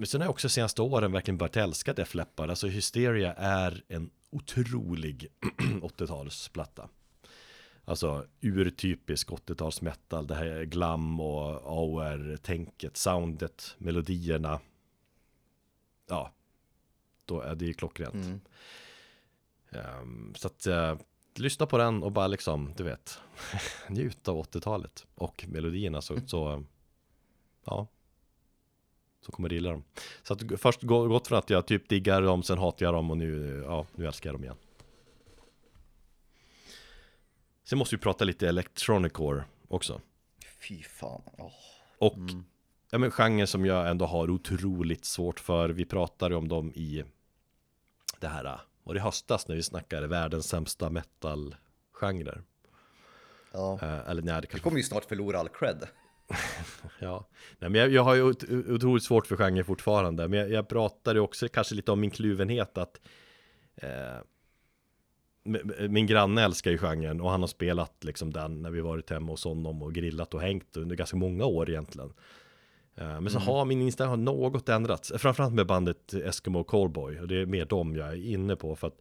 men sen har jag också senaste åren verkligen börjat älska Def Leppard. Alltså Hysteria är en otrolig 80-talsplatta. Alltså urtypisk 80-tals metal, det här glam och AOR-tänket, soundet, melodierna. Ja, då är det ju klockrent. Mm. Um, så att uh, lyssna på den och bara liksom, du vet, njuta av 80-talet och melodierna så, så ja, så kommer du gilla dem. Så att först gått från att jag typ diggar dem, sen hatar jag dem och nu, ja, nu älskar jag dem igen. Sen måste vi prata lite electronicore också. Fy fan. Oh. Och mm. ja, men genrer som jag ändå har otroligt svårt för. Vi pratade om dem i det här, var det höstas när vi snackade världens sämsta metal-genrer. Ja. Uh, eller nej, det kanske... kommer ju snart förlora all cred. ja, nej, men jag, jag har ju otroligt svårt för genre fortfarande. Men jag, jag pratade också kanske lite om min kluvenhet att eh, min granne älskar ju genren och han har spelat liksom den när vi varit hemma hos honom och grillat och hängt under ganska många år egentligen. Eh, men så mm. har min inställning har något ändrats, framförallt med bandet Eskimo Callboy och det är mer dem jag är inne på för att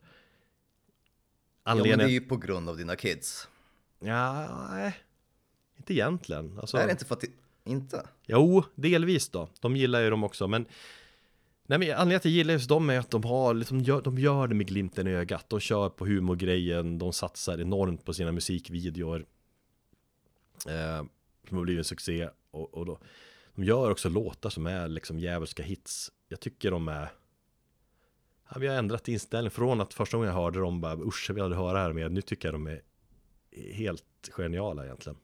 anledningen... Ja men det är ju på grund av dina kids. Ja, nej, inte egentligen. Alltså... Är det inte för att inte? Jo, delvis då. De gillar ju dem också, men Nej men anledningen till att jag gillar just dem är att de har, liksom, gör, de gör det med glimten i ögat. De kör på humorgrejen, de satsar enormt på sina musikvideor. Eh, som har blivit en succé. Och, och då, de gör också låtar som är liksom djävulska hits. Jag tycker de är... Ja, vi har ändrat inställning från att första gången jag hörde dem bara usch, jag vill aldrig höra här mer. Nu tycker jag de är helt geniala egentligen.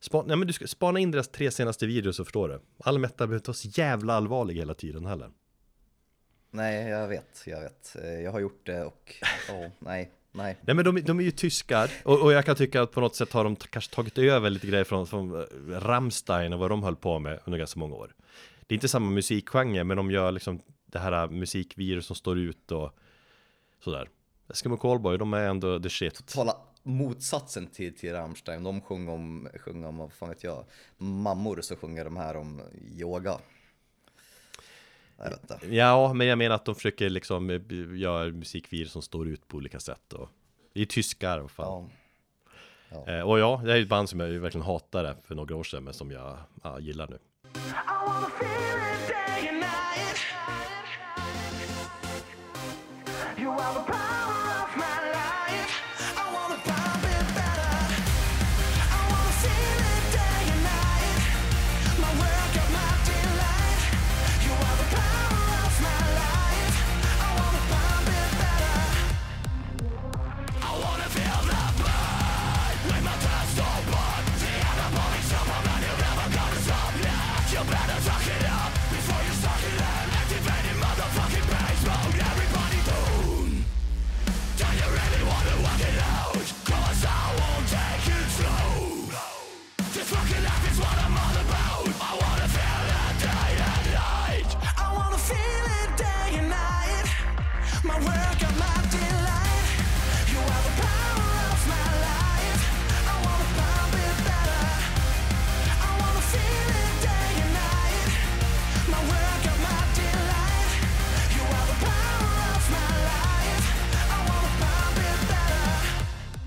Span, nej men du ska spana in deras tre senaste videos så förstår du. All metal behöver inte vara så jävla allvarlig hela tiden heller. Nej, jag vet, jag vet. Jag har gjort det och, oh, nej, nej. Nej men de, de är ju tyskar och, och, jag kan tycka att på något sätt har de kanske tagit över lite grejer från, från eh, Rammstein och vad de höll på med under ganska många år. Det är inte samma musikgenre men de gör liksom det här musikvirus som står ut och sådär. Eskimo Callboy, de är ändå the shit. Totala motsatsen till, till Rammstein. De sjunger om, sjunger om, vad fan vet jag, mammor så sjunger de här om yoga. Ja, men jag menar att de försöker liksom eh, göra musikvideor som står ut på olika sätt och det är tyskar och fan. Ja. Ja. Eh, och ja, det är ett band som jag verkligen hatade för några år sedan men som jag ja, gillar nu.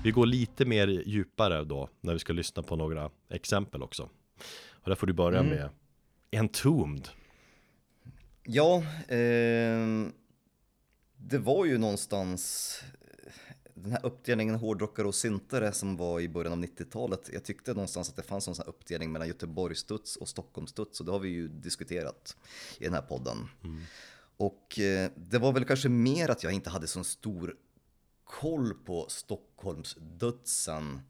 Vi går lite mer djupare då när vi ska lyssna på några exempel också. Och där får du börja Mm. med Entombed. Ja, eh, det var ju någonstans den här uppdelningen hårdrockare och syntare som var i början av 90-talet. Jag tyckte någonstans att det fanns en sån uppdelning mellan Göteborgsstuds och Stockholmsstuds och det har vi ju diskuterat i den här podden. Och eh, det var väl kanske mer att jag inte hade så stor koll på Stockholmsdödsen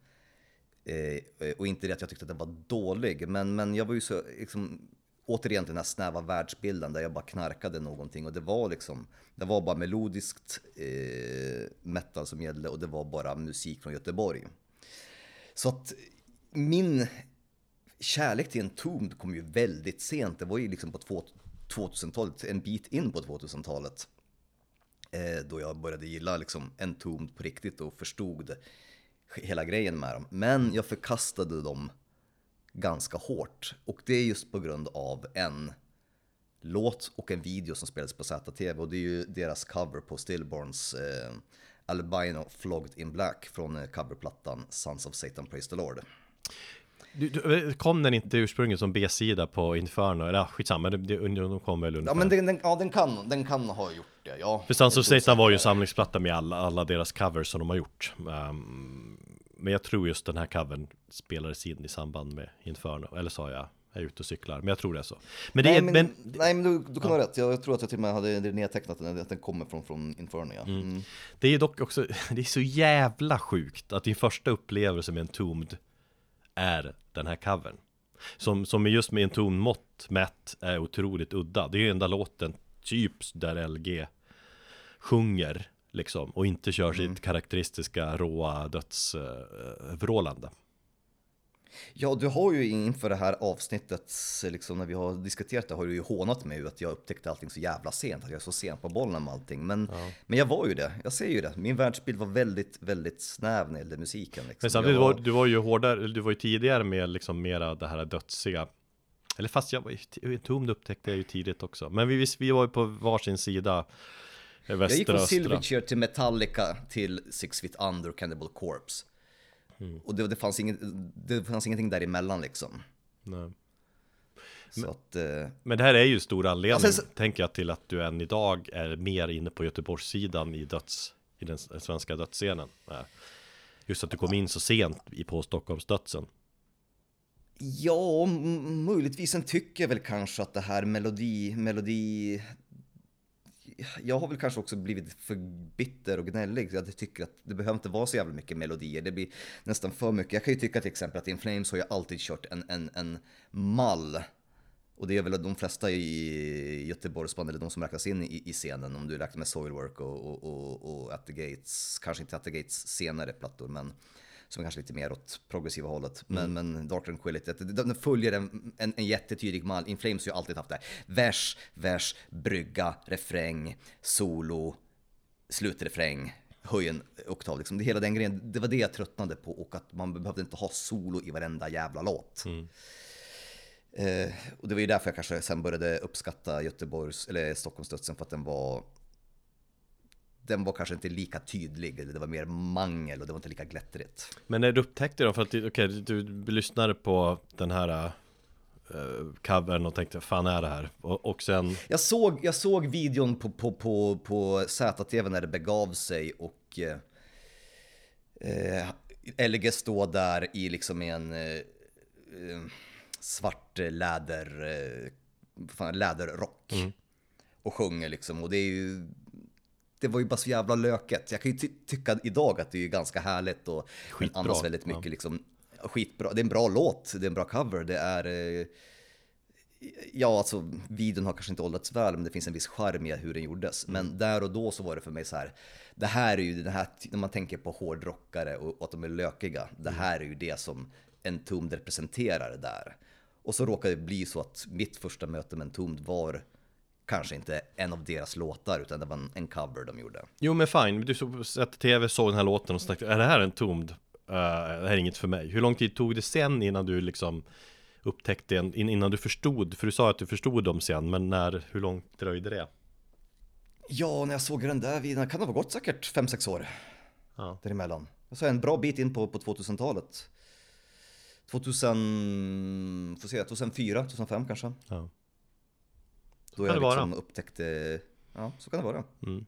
Eh, och inte det att jag tyckte att den var dålig, men, men jag var ju så, liksom, återigen den här snäva världsbilden där jag bara knarkade någonting och det var liksom, det var bara melodiskt eh, metal som gällde och det var bara musik från Göteborg. Så att min kärlek till Entombed kom ju väldigt sent, det var ju liksom på 2000-talet, en bit in på 2000-talet. Eh, då jag började gilla liksom Entombed på riktigt och förstod hela grejen med dem. Men jag förkastade dem ganska hårt. Och det är just på grund av en låt och en video som spelades på ZTV. Och det är ju deras cover på Stillborns eh, Albino Flogged in Black från eh, coverplattan Sons of Satan Praise the Lord. Du, du, kom den inte ursprungligen som B-sida på Inferno? Eller ja, skitsamma, det, det, de kom väl Ja ungefär. men den, den, ja, den, kan, den kan ha gjort det, ja. För Sons of Satan var ju en samlingsplatta med alla, alla deras covers som de har gjort. Ehm, men jag tror just den här covern spelades in i samband med Inferno. Eller sa jag, jag är ute och cyklar. Men jag tror det är så. Men det Nej är, men, men, nej, men du, du kan ha rätt. Jag, tror att jag till och med hade det nedtecknat den, att den kommer från, från Inferno. Ja. Mm. det är dock också, det är så jävla sjukt att din första upplevelse med en Tombed är den här covern. Som, som just med en tonmått mätt är otroligt udda. Det är ju enda låten typ där LG sjunger liksom och inte kör sitt karaktäristiska råa dödsvrålande. Ja, du har ju inför det här avsnittet, liksom när vi har diskuterat det, har du ju hånat mig att jag upptäckte allting så jävla sent, att jag är så sent på bollen med allting. Men, men jag var ju det, jag ser ju det. Min världsbild var väldigt, väldigt snäv när det gällde musiken. Liksom. Men samtidigt var du var ju hårdare, du var ju tidigare med liksom mera det här dödsiga Eller fast jag var ju, Tombed upptäckte jag ju tidigt också Men vi, vi var ju på varsin sida eh, jag gick Västra från Silverchair till Metallica till Six Feet Under och Cannibal Corpse. Mm. Och det, det, fanns inget, det fanns ingenting däremellan liksom. Nej. Så att, eh, Men det här är ju stor anledning, Alltså, så- tänker jag, till att du än idag är mer inne på Göteborgssidan i döds I den svenska dödsscenen Just att du kom in så sent på Stockholmsdödsen Ja, möjligtvis. Sen tycker jag väl kanske att det här melodi, melodi... Jag har väl kanske också blivit för bitter och gnällig. Jag tycker att det behöver inte vara så jävla mycket melodier. Det blir nästan för mycket. Jag kan ju tycka till exempel att In Flames har ju alltid kört en, en, en mall. Och det är väl de flesta i Göteborgsband, eller de som räknas in i, i scenen, om du räknar med Soilwork och, och, och, och At the Gates, kanske inte At the Gates senare plattor, men som är kanske lite mer åt progressiva hållet. Men, men Dark Tranquility, den följer en, en, en jättetydlig mall. In Flames har ju alltid haft det här. Vers, vers, brygga, refräng, solo, slutrefräng, höj en oktav. Liksom. Det, hela den grejen, det var det jag tröttnade på och att man behövde inte ha solo i varenda jävla låt. Eh, och det var ju därför jag kanske sen började uppskatta Göteborgs, eller Stockholmsdödsen för att den var den var kanske inte lika tydlig, eller det var mer mangel och det var inte lika glättrigt. Men när du upptäckte då, för att okej, du, lyssnade på den här uh, covern och tänkte fan är det här? Och, och sen Jag såg, jag såg videon på, på, på, på ZTV när det begav sig och eh, eh, LG står där i liksom en eh, svart läder, vad fan, läderrock och sjunger liksom och det är ju det var ju bara så jävla löket. Jag kan ju ty tycka idag att det är ganska härligt och Skitbra, andas väldigt mycket liksom. Skitbra. Det är en bra låt, det är en bra cover, det är eh, Ja, alltså videon har kanske inte åldrats väl, men det finns en viss charm i hur den gjordes. Men där och då så var det för mig så här. Det här är ju det här, när man tänker på hårdrockare och, och att de är lökiga. Det här är ju det som Entombed representerar där. Och så råkade det bli så att mitt första möte med Entombed var kanske inte en av deras låtar, utan det var en, en cover de gjorde. Jo men fine, du såg att tv såg den här låten och tänkte är det här en tomd? Uh, det här är inget för mig. Hur lång tid tog det sen innan du liksom upptäckte en, in- innan du förstod? För du sa att du förstod dem sen, men när, hur långt dröjde det? Ja, när jag såg den där videon, kan det ha gått säkert 5-6 år Ja. däremellan. jag, en bra bit in på, på 2000-talet. 2000, får se, 2004, 2005 kanske. Ja. Då jag liksom upptäckte, ja så kan det vara. Mm.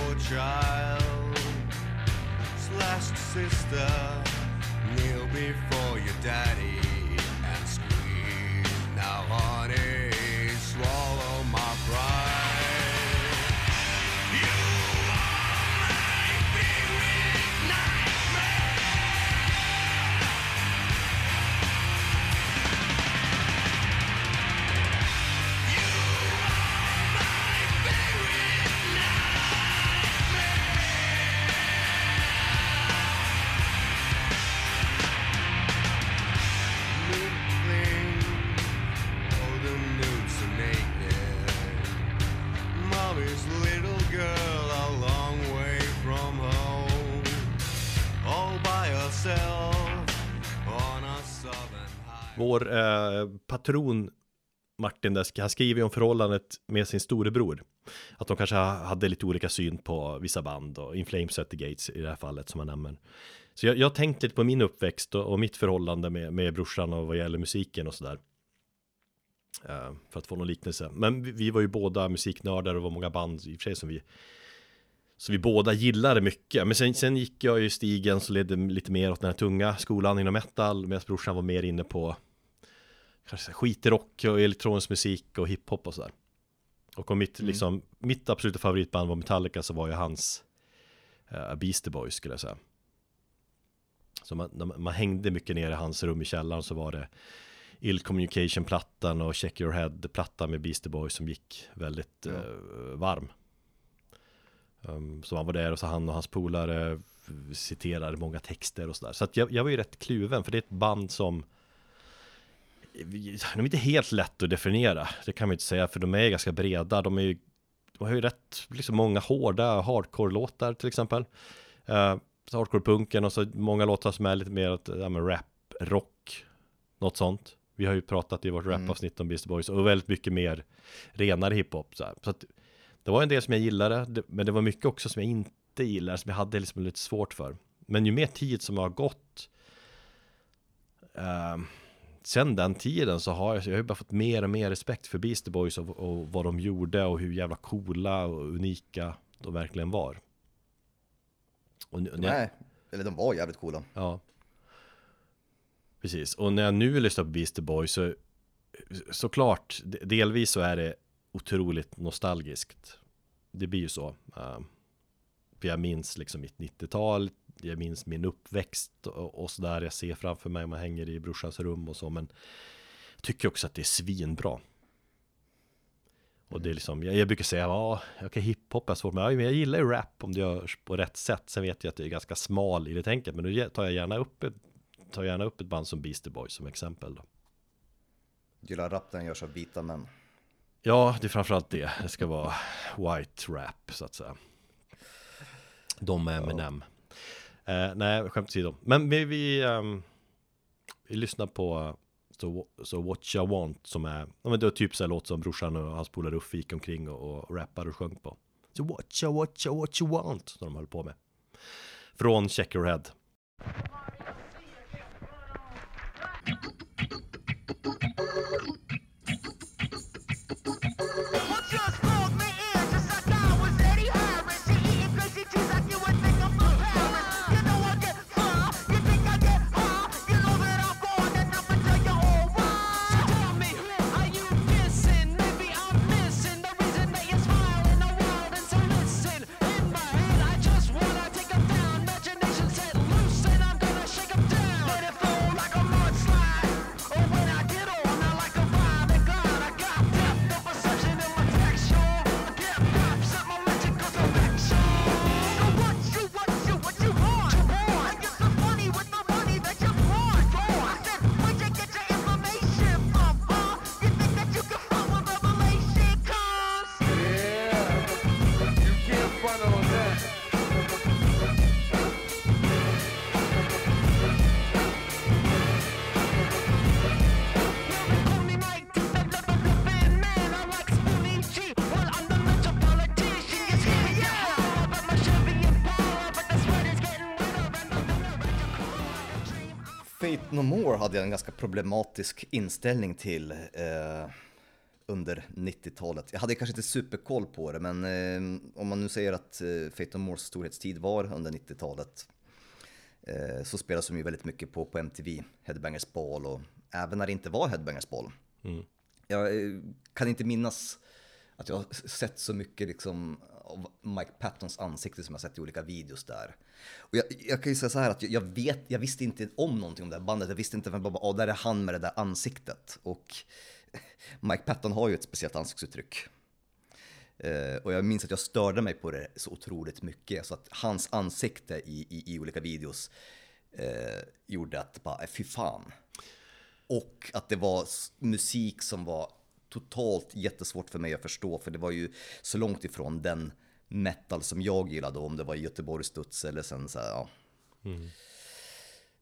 Poor child. Slashed sister, kneel before your daddy and squeeze. Now, honey, Vår eh, patron Martin där, han skriver ju om förhållandet med sin storebror. Att de kanske hade lite olika syn på vissa band och Inflames at the Gates i det här fallet som han nämner. Så jag, jag har tänkt lite på min uppväxt och, och mitt förhållande med, med brorsan och vad gäller musiken och sådär. Eh, för att få någon liknelse. Men vi, vi var ju båda musiknördar och var många band i och för sig som vi så vi båda gillade mycket. Men sen, sen gick jag ju stigen så ledde lite mer åt den här tunga skolan inom metal. Medan brorsan var mer inne på kanske skitrock och elektronisk musik och hiphop och sådär. Och om mitt, liksom, mitt absoluta favoritband var Metallica så var ju hans uh, Beastie Boys skulle jag säga. Så man, man, hängde mycket ner i hans rum i källaren så var det Ill Communication-plattan och Check Your Head-plattan med Beastie Boys som gick väldigt Ja. eh, varm. Um, så han var där och så han och hans polare citerade många texter och sådär. Så att jag, jag var ju rätt kluven för det är ett band som de är inte helt lätt att definiera, det kan man inte säga, för de är ganska breda, de är ju de har ju rätt, liksom många hårda hardcore-låtar till exempel. Uh, hardcore-punken och så många låtar som är lite mer åt, ja, men rap, rock, något sånt. Vi har ju pratat i vårt rapavsnitt om Beastie Boys och väldigt mycket mer renare hiphop. Så, här. så att det var en del som jag gillade, det- men det var mycket också som jag inte gillade, som jag hade liksom lite svårt för. Men ju mer tid som har gått ehm, sen den tiden så har jag, jag har bara fått mer och mer respekt för Beastie Boys och, och vad de gjorde och hur jävla coola och unika de verkligen var. Och, nu- när jag- Nej, eller de var jävligt coola. Ja. Precis, och när jag nu lyssnar på Beastie Boys så såklart, de- delvis så är det otroligt nostalgiskt. Det blir ju så. Uh, för jag minns liksom mitt 90-tal, jag minns min uppväxt och, och sådär. Jag ser framför mig, man hänger i brorsans rum och så, men jag tycker också att det är svinbra. Och det är liksom, jag, jag brukar säga, ja, okej, hiphop är svårt, men ja, men jag gillar ju rap om det görs på rätt sätt. Sen vet jag att det är ganska smal i det tänket, men då tar jag gärna upp ett, tar gärna upp ett band som Beastie Boys som exempel då. Gillar rap den görs av vita män. Ja, det är framförallt det. Det ska vara white rap så att säga. De är Eminem. Eh, nej, skämt åsido. Men vi, vi, um, vi lyssnar på eh, så, so What You Want som är, ja men det var typ så här låt som brorsan och hans polare Uffe gick omkring och, och rappade och sjöng på. Så What You, What You, What You Want som de höll på med. Från Checkerhead. Hade jag en ganska problematisk inställning till eh, under 90-talet. Jag hade kanske inte superkoll på det, men eh, om man nu säger att eh, Fate No Mores storhetstid var under 90-talet eh, så spelas de ju väldigt mycket på, på MTV, Headbangers Ball och även när det inte var Headbangers Ball. Jag eh, kan inte minnas att jag har sett så mycket liksom av Mike Pattons ansikte som jag sett i olika videos där. Och jag, jag kan ju säga så här att jag, vet, jag visste inte om någonting om det här bandet. Jag visste inte vem bara, oh, där är han med det där ansiktet. Och Mike Patton har ju ett speciellt ansiktsuttryck. Eh, och jag minns att jag störde mig på det så otroligt mycket. Så att hans ansikte i, i, i olika videos eh, gjorde att bara, eh, fy fan. Och att det var musik som var totalt jättesvårt för mig att förstå. För det var ju så långt ifrån den metal som jag gillade. Om det var Göteborg Studs eller sen så här, ja.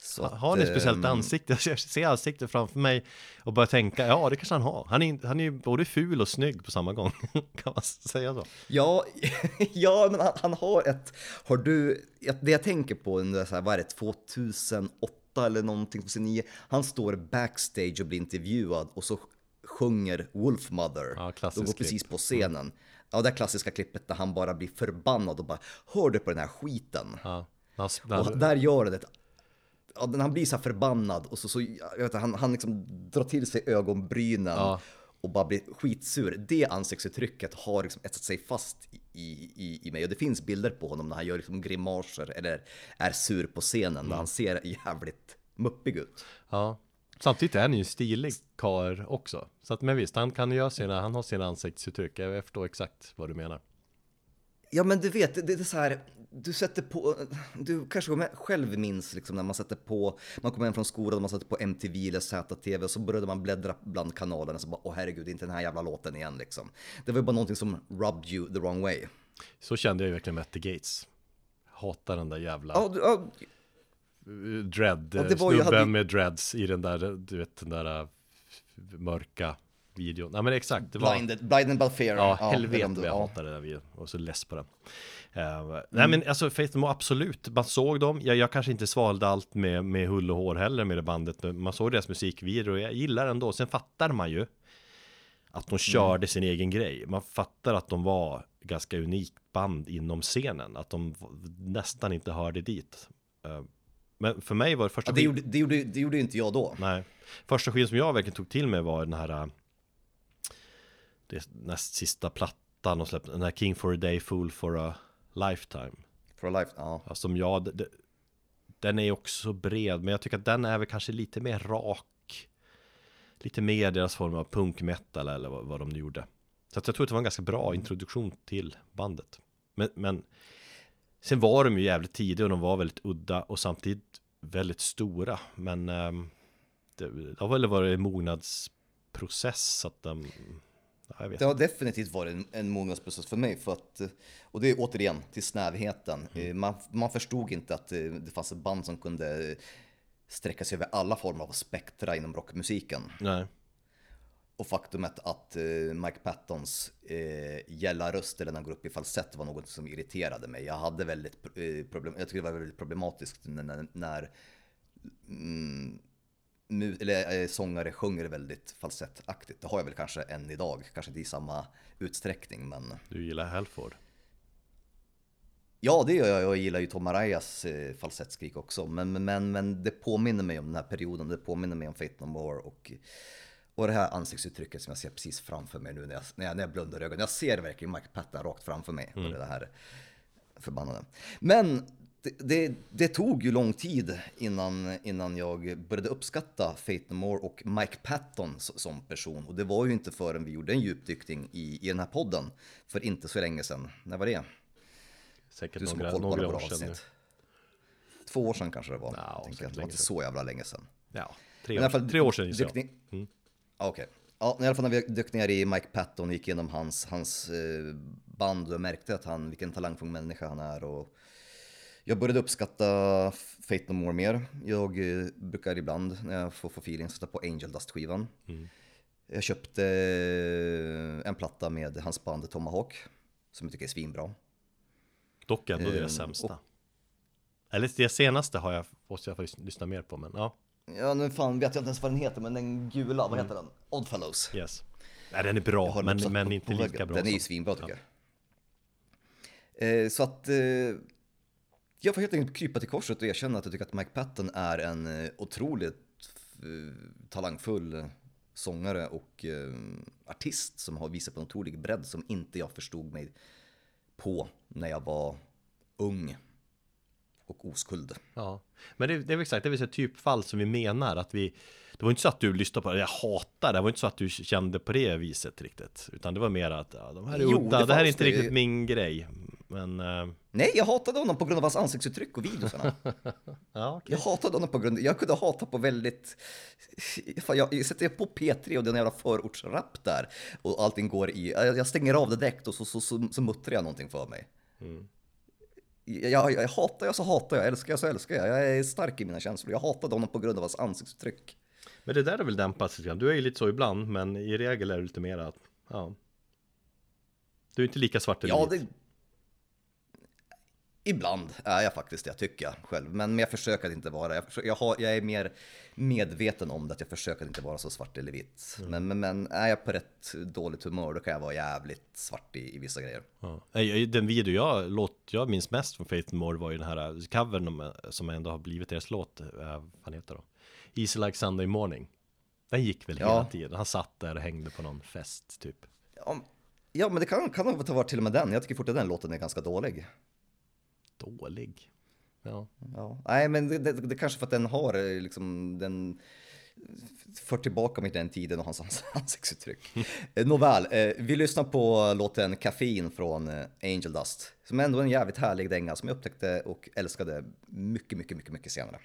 Så Ha- Har ni ett att, speciellt ansikte? Jag ser ansiktet framför mig och börjar tänka, ja det kanske han har. Han är, han är både ful och snygg på samma gång. kan man säga så? Ja, ja men han, han har ett, har du, det jag tänker på, så här, vad är det, 2008 eller någonting, 2009, han står backstage och blir intervjuad och så sjunger Wolfmother. Ja, De går precis på scenen. Ja, det klassiska klippet där han bara blir förbannad och bara, hör du på den här skiten? Ja. Han, Och där gör det Ja, när han blir så här förbannad och så, så jag vet, inte, han, han liksom drar till sig ögonbrynen Ja. och bara blir skitsur. Det ansiktsuttrycket har liksom etsat sig fast i, i, i mig och det finns bilder på honom när han gör liksom grimaser eller är sur på scenen Mm. där han ser jävligt muppig ut. ja. Samtidigt är han ju en stilig karl också. Så att, men visst, han kan göra sina, han har sina ansiktsuttryck. Jag förstår exakt vad du menar. Ja men du vet, det, är så här, du sätter på, du kanske själv minns liksom när man sätter på, man kommer hem från skolan och man sätter på MTV eller ZTV och så började man bläddra bland kanalerna och så bara åh herregud, inte den här jävla låten igen liksom. Det var ju bara någonting som rubbed you the wrong way. Så kände jag ju verkligen med The Gates. Hatar den där jävla Ja, du, ja, dread, Ja, snubben hade- med dreads i den där, du vet den där uh, mörka videon. Nej men exakt, det var... blinded, blinded by fear. Ja, helvete vad jag ja. hatar den där videon. Och så less på den. Eh, Mm. Nej men alltså Faith No absolut. Man såg dem. Jag, jag kanske inte svalde allt med, med hull och hår heller med det bandet. Men man såg deras musikvideo och jag gillar ändå. Sen fattar man ju att de körde sin egen grej. Man fattar att de var ganska unikt band inom scenen. Att de nästan inte hörde dit. Eh, Men för mig var det första Ja, det, gjorde, det, gjorde, det gjorde inte jag då. Nej. Första skivan som jag verkligen tog till mig var den här äh, Det näst sista plattan och släppte Den här King for a Day, Fool for a Lifetime For a life, ja. ja, Som jag det- Den är också bred Men jag tycker att den är väl kanske lite mer rak Lite mer deras form av punk metal eller vad, vad de nu gjorde Så jag tror att det var en ganska bra introduktion till bandet Men, men Sen var de ju jävligt tidiga och de var väldigt udda och samtidigt väldigt stora Men ehm, det, det har väl varit en mognadsprocess så att de ja, jag vet Det har definitivt varit en, en mognadsprocess för mig. För att, eh, och det är återigen till snävheten. Mm. Eh, Man, man förstod inte att eh, det fanns ett band som kunde sträcka sig över alla former av spektra inom rockmusiken. Nej Och faktumet att eh, Mike Pattons eh, gälla röst eller när han går upp i falsett var något som irriterade mig. Jag hade väldigt eh, problem, jag tycker det var väldigt problematiskt när, när, mm, eller, eh, sångare sjunger väldigt falsettaktigt. Det har jag väl kanske än idag, kanske inte i samma utsträckning men Du gillar Halford Ja, det gör jag. Jag gillar ju Tom Arayas falsettskrik också. Men, men- men, men det påminner mig om den här perioden. Det påminner mig om Fate No More och, och det här ansiktsuttrycket som jag ser precis framför mig nu när jag, när jag, när jag blundar ögonen. Jag ser verkligen Mike Patton rakt framför mig. Och det här förbannade. Men det, det, det tog ju lång tid innan, innan jag började uppskatta Fate No More och Mike Patton som person. Och det var ju inte förrän vi gjorde en djupdykning i, i den här podden för inte så länge sedan. När var det? Säkert Du som några, några år sedan nu. Två år sedan kanske det var. Tänker säkert jag. det var inte så jävla länge sedan. Ja, tre år, tre år sedan gissar jag ni- Okej. Ja, i alla fall när vi dök ner i Mike Patton och gick igenom hans, hans eh, band och jag märkte att han, vilken talangfull människa han är. Och jag började uppskatta Fate No More mer. Jag eh, brukar ibland när jag får, får feeling sätta på Angel Dust-skivan. Jag köpte eh, en platta med hans band Tomahawk, som jag tycker är svinbra. Dock ändå Eh, det sämsta. Eller det senaste har jag, måste jag lyssna mer på, men ja, Ja, nu fan vet jag inte ens vad den heter, men den gula, vad heter den? Oddfellows. yes. Nej, den är bra, men, men på- inte lika bra Den är ju svinbra tycker jag. Eh, så att eh, jag får helt enkelt krypa till korset och erkänna att jag tycker att Mike Patton är en eh, otroligt eh, talangfull sångare och eh, artist som har visat på en otrolig bredd som inte jag förstod mig på när jag var ung och oskuld. Ja, men det, det är väl exakt, det är väl ett typfall som vi menar att vi Det var inte så att du lyssnade på det, jag hatar det, det var inte så att du kände på det viset riktigt Utan det var mer att, ja, de här är Jo, udda, det det, här är inte det. riktigt min grej Men, eh, Nej, jag hatade honom på grund av hans ansiktsuttryck och videosarna. ja okej Jag hatade honom på grund jag kunde hata på väldigt, fan jag sätter jag på P3 och den jävla förortsrap där och allting går i, jag stänger av det direkt och så, så, så, så muttrar jag någonting för mig. Jag, jag, jag hatar jag så hatar jag, älskar jag så älskar jag, jag är stark i mina känslor. Jag hatade honom på grund av hans ansiktsuttryck. Men det där är väl dämpat lite grann, du är ju lite så ibland men i regel är du lite mer att, ja Du är inte lika svart eller Ja, vit. Ibland är jag faktiskt det, tycker jag själv. Men, jag försöker att inte vara jag, försöker, jag, har, jag är mer medveten om det, att jag försöker att inte vara så svart eller vitt. Mm. Men, men, men är jag på rätt dåligt humör, då kan jag vara jävligt svart i, i vissa grejer. Ja. Den video jag, låt, jag minns mest från Faith More var ju den här covern om- som ändå har blivit deras låt, äh, vad heter då? Easy Like Sunday Morning Den gick väl Ja. hela tiden, han satt där och hängde på någon fest typ Ja, ja men det kan, kan nog vara till och med den. Jag tycker fortfarande den låten är ganska dålig. Dålig Ja, Ja. Nej, men det, det, det är kanske för att den har eh, liksom den för tillbaka mig den tiden och hans ans- ansiktsuttryck. Eh, Nåväl, eh, vi lyssnar på låten Caffeine från Angel Dust. Som ändå är en jävligt härlig dänga som jag upptäckte och älskade mycket, mycket, mycket, mycket senare.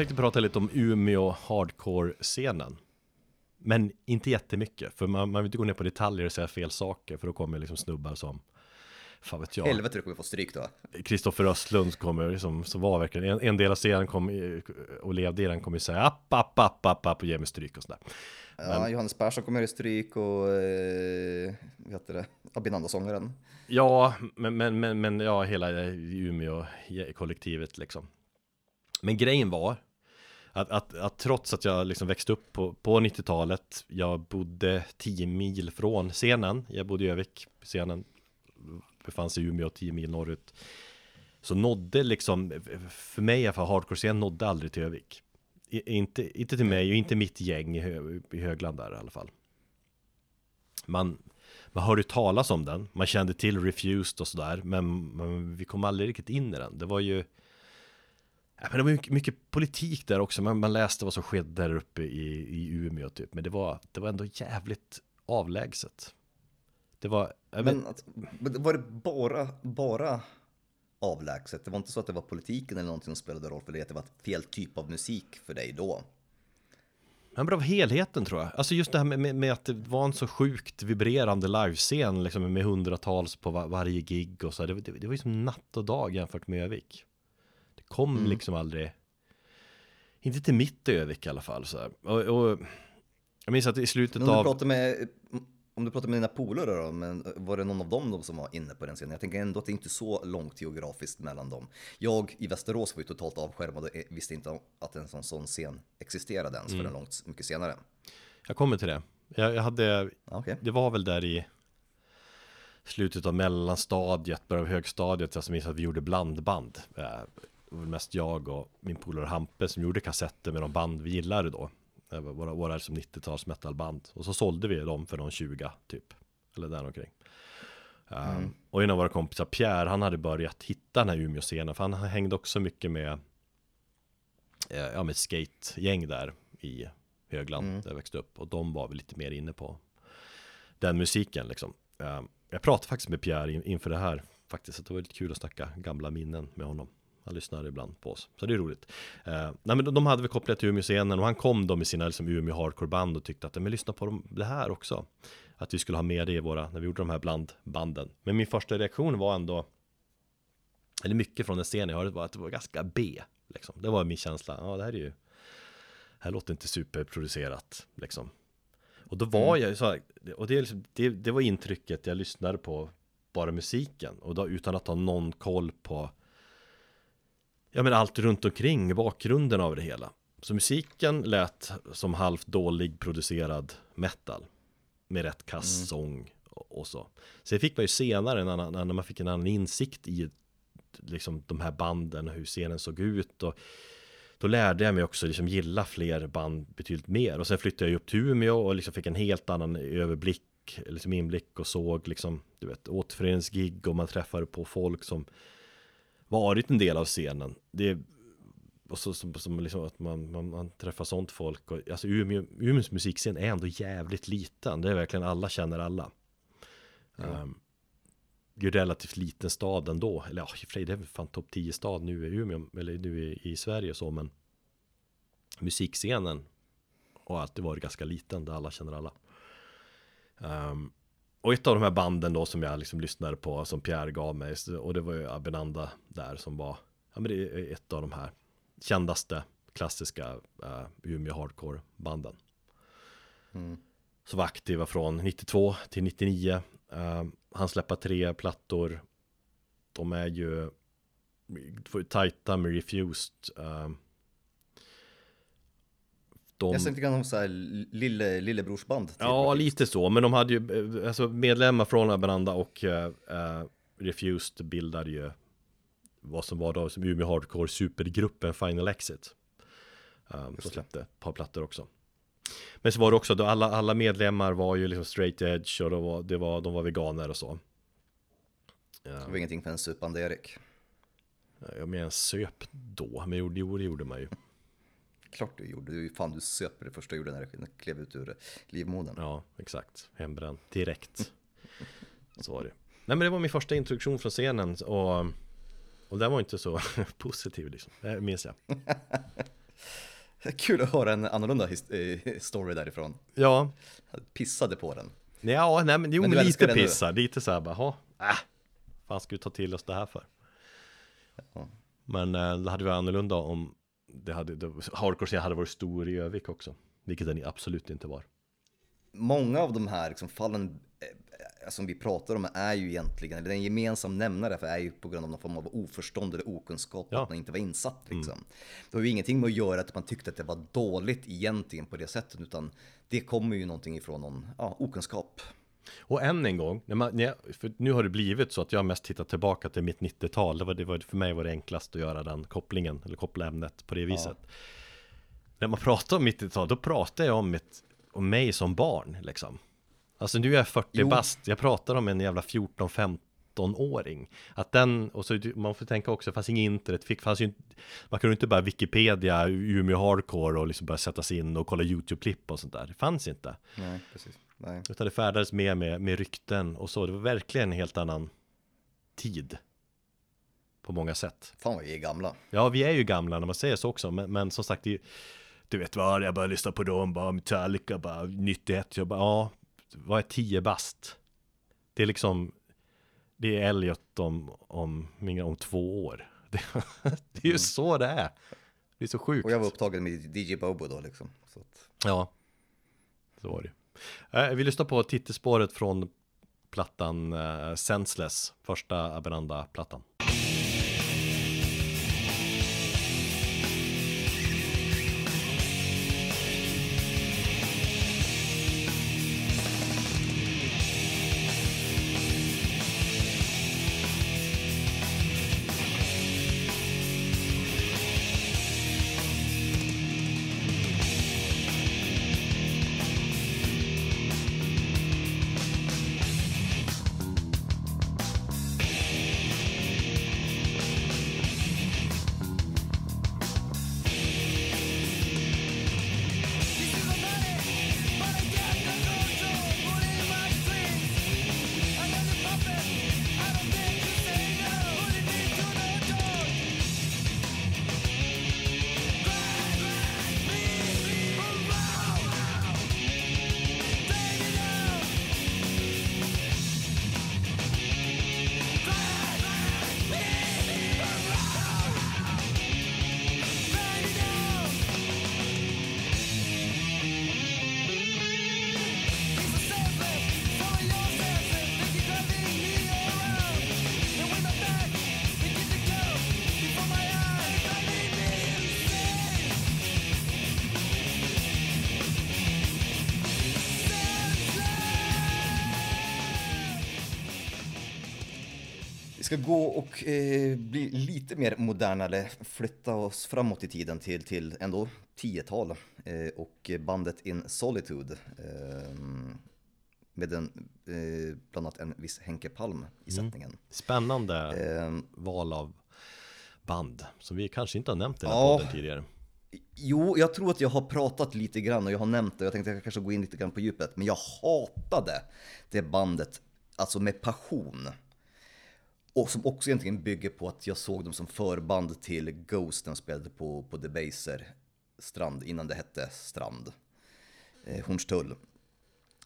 Tänkte prata lite om Umeå hardcore-scenen Men inte jättemycket, för man, man vill inte gå ner på detaljer och säga fel saker För då kommer liksom snubbar som Fan vet jag Helvete du kommer få stryk då. Kristoffer Östlund kommer, som, som var verkligen en, en del av scenen kom, i- och levde i den kommer ju säga app, app, app, app, app och ge mig stryk och sådär Ja, Johannes Persson kommer i stryk och, eh, vad heter det, Abinanda-sångaren. Ja, men, men, men, men ja, hela Umeå-kollektivet liksom. Men grejen var att, att, att trots att jag liksom växte upp på, på 90-talet, jag bodde 10 mil från scenen, jag bodde i Övik, scenen befann sig i Umeå 10 mil norrut. Så nådde liksom, för mig i alla fall, hardcore-scenen nådde aldrig till Övik. I, inte, inte till mig och inte mitt gäng i, Hö, i Högland där i alla fall. Man, Man hörde talas om den, man kände till Refused och sådär Men, men vi kom aldrig riktigt in i den Det var ju Ja, men det var mycket, mycket politik där också, man, man läste vad som skedde där uppe i, i Umeå typ Men det var, det var ändå jävligt avlägset Det var, Men men var det bara, bara avlägset? Det var inte så att det var politiken eller någonting som spelade roll för dig? Att det var fel typ av musik för dig då? Men det var helheten tror jag. Alltså just det här med, med, med att det var en så sjukt vibrerande livescen liksom med hundratals på var, varje gig och så. Det, det, det var ju som natt och dag jämfört med Övik. Kom Mm. liksom aldrig. Inte till mitt Övik i alla fall så. Och, och jag minns att i slutet om du av. pratar med, om du pratar med dina polare då, men var det någon av dem då som var inne på den scenen? Jag tänker ändå att det inte är så långt geografiskt mellan dem. Jag i Västerås var ju totalt avskärmad och visste inte att en sån, sån scen existerade ens Mm. förrän långt mycket senare. Jag kommer till det. Jag, jag hade Ja, Okej. Det var väl där i slutet av mellanstadiet, början av högstadiet, jag minns att vi gjorde blandband. Det var mest jag och min polare Hampe som gjorde kassetter med de band vi gillade då. Våra, våra som 90-tals metalband. Och så sålde vi dem för någon 20 typ. Eller där omkring. Um, och en av våra kompisar, Pierre, han hade börjat hitta den här Umeå-scenen. För han hängde också mycket med, eh, ja, med skategäng där i Högland, där jag växte upp. Och de var väl lite mer inne på den musiken liksom. Eh, Jag pratade faktiskt med Pierre in, inför det här faktiskt, att det var lite kul att snacka gamla minnen med honom. Han lyssnar ibland på oss, så det är roligt. Eh, nej men de- de hade vi kopplat till Umeå-scenen och han kom då med sina liksom, Umeå hardcore-band och tyckte att, men lyssna på dem, det här också. Att vi skulle ha med det i våra, när vi gjorde de här blandbanden. Men min första reaktion var ändå, eller mycket från den scenen jag hörde var att det var ganska B. Liksom. Det var min känsla, ja det här är ju, här låter inte superproducerat liksom. Och då var jag så här, och det, liksom, det, det var intrycket jag lyssnade på bara musiken och då utan att ha någon koll på Ja men allt runt omkring, bakgrunden av det hela. Så musiken lät som halvt dålig producerad metal Med rätt kass sång och, och så. Sen fick man ju senare, en annan, när man fick en annan insikt i Liksom de här banden, hur scenen såg ut. Och då lärde jag mig också liksom gilla fler band betydligt mer. Och sen flyttade jag upp till Umeå och liksom fick en helt annan överblick, liksom inblick och såg liksom, du vet, återföreningsgig och man träffade på folk som varit en del av scenen. Det och så som, som liksom att man, man, man träffar sånt folk och alltså Umeå, Umeås musikscen är ändå jävligt liten. Det är verkligen alla känner alla. Um, det är relativt liten stad ändå. Eller ja, i och för sig, det är väl fan topp 10 stad nu i Umeå, eller nu i, i Sverige och så, men musikscenen har alltid varit ganska liten, där alla känner alla. Ehm, och ett av de här banden då som jag liksom lyssnade på, som Pierre gav mig, och det var ju Abenanda där som var, ja men det är ett av de här kändaste klassiska uh, Umeå hardcore banden. Så var aktiva från 92 till 99. Ehm, han släpper tre plattor. De är ju tajta med Refused. ehm. De, Jag tänkte kan så här lille, lillebrorsband. till Ja, lite så, men de hade ju, eh, alltså medlemmar från Abenanda och uh, Refused bildade ju vad som var då som Umeå Hardcore supergruppen Final Exit. Um, som släppte ett par plattor också. Men så var det också, då alla, alla medlemmar var ju liksom straight edge och det var, det var, de var veganer och så. Det var ingenting för en supande Erik. Jag menar söp då, men jo, det gjorde man ju. Klart du gjorde, du, fan du söp det första du gjorde när du klev ut ur livmodern. Ja, exakt. Hembränd direkt. Så var det. Nej men det var min första introduktion från scenen och, och den var inte så positiv liksom. Det minns jag. Kul att höra en annorlunda eh, story därifrån. Ja, Jag pissade på den. ja nej men jo Men du lite pissa, lite så här bara, ha, äh, fan ska vi ta till oss det här för? Ja. Men eh, det hade varit annorlunda om det hade, det, hardcore hade varit stor i Övik också. Vilket den absolut inte var. Många av de här liksom, fallen eh, som vi pratar om är ju egentligen, eller den gemensam nämnare för är ju på grund av någon form av oförstånd eller okunskap, Ja. att man inte var insatt liksom. Det har ju ingenting med att göra att man tyckte att det var dåligt egentligen på det sättet, utan det kommer ju någonting ifrån någon ja, okunskap. Och än en gång, när man, när jag, nu har det blivit så att jag mest tittat tillbaka till mitt 90-tal. Det var, det var, för mig var det enklast att göra den kopplingen, eller koppla ämnet på det viset. När man pratar om 90-tal, då pratar jag om, mitt, om mig som barn, liksom. Alltså nu är jag 40 Jo. bast, jag pratar om en jävla 14-15-åring Att den, och så man får tänka också, det fanns inget internet, fick, fanns ju inte Man kunde inte bara Wikipedia, Umeå Hardcore och liksom bara sätta sig in och kolla YouTube-klipp och sånt där Det fanns inte Nej, precis. Nej. Utan det färdades mer med, med rykten och så, det var verkligen en helt annan tid På många sätt Fan vad vi är gamla. Ja, vi är ju gamla när man säger så också, men, men som sagt, det, du vet vad, jag bara lyssnar på dem, bara Metallica, bara 91, jag bara, ja, vad är 10 bast? Det är liksom, det är Elliot om, om, om två år. Det, det är ju så det är. Det är så sjukt. Och jag var upptagen med DJ Bobo då liksom. Så att, Ja, så var det. Eh, Vi lyssnar på titelspåret från plattan eh, Senseless, första Aberanda-plattan. Gå och eh, bli lite mer moderna, eller flytta oss framåt i tiden till, till ändå 10-tal. Eh, och bandet In Solitude. Eh, med en, eh, bland annat en viss Henke Palm i sättningen. Spännande Eh, val av band som vi kanske inte har nämnt i den här Ja. podden tidigare. Jo, jag tror att jag har pratat lite grann och jag har nämnt det. Jag tänkte att jag kanske gå in lite grann på djupet. Men jag hatade det bandet, alltså med passion. Och som också egentligen bygger på att jag såg dem som förband till Ghost när de spelade på, på Debaser strand, innan det hette Strand. Eh, Hornstull.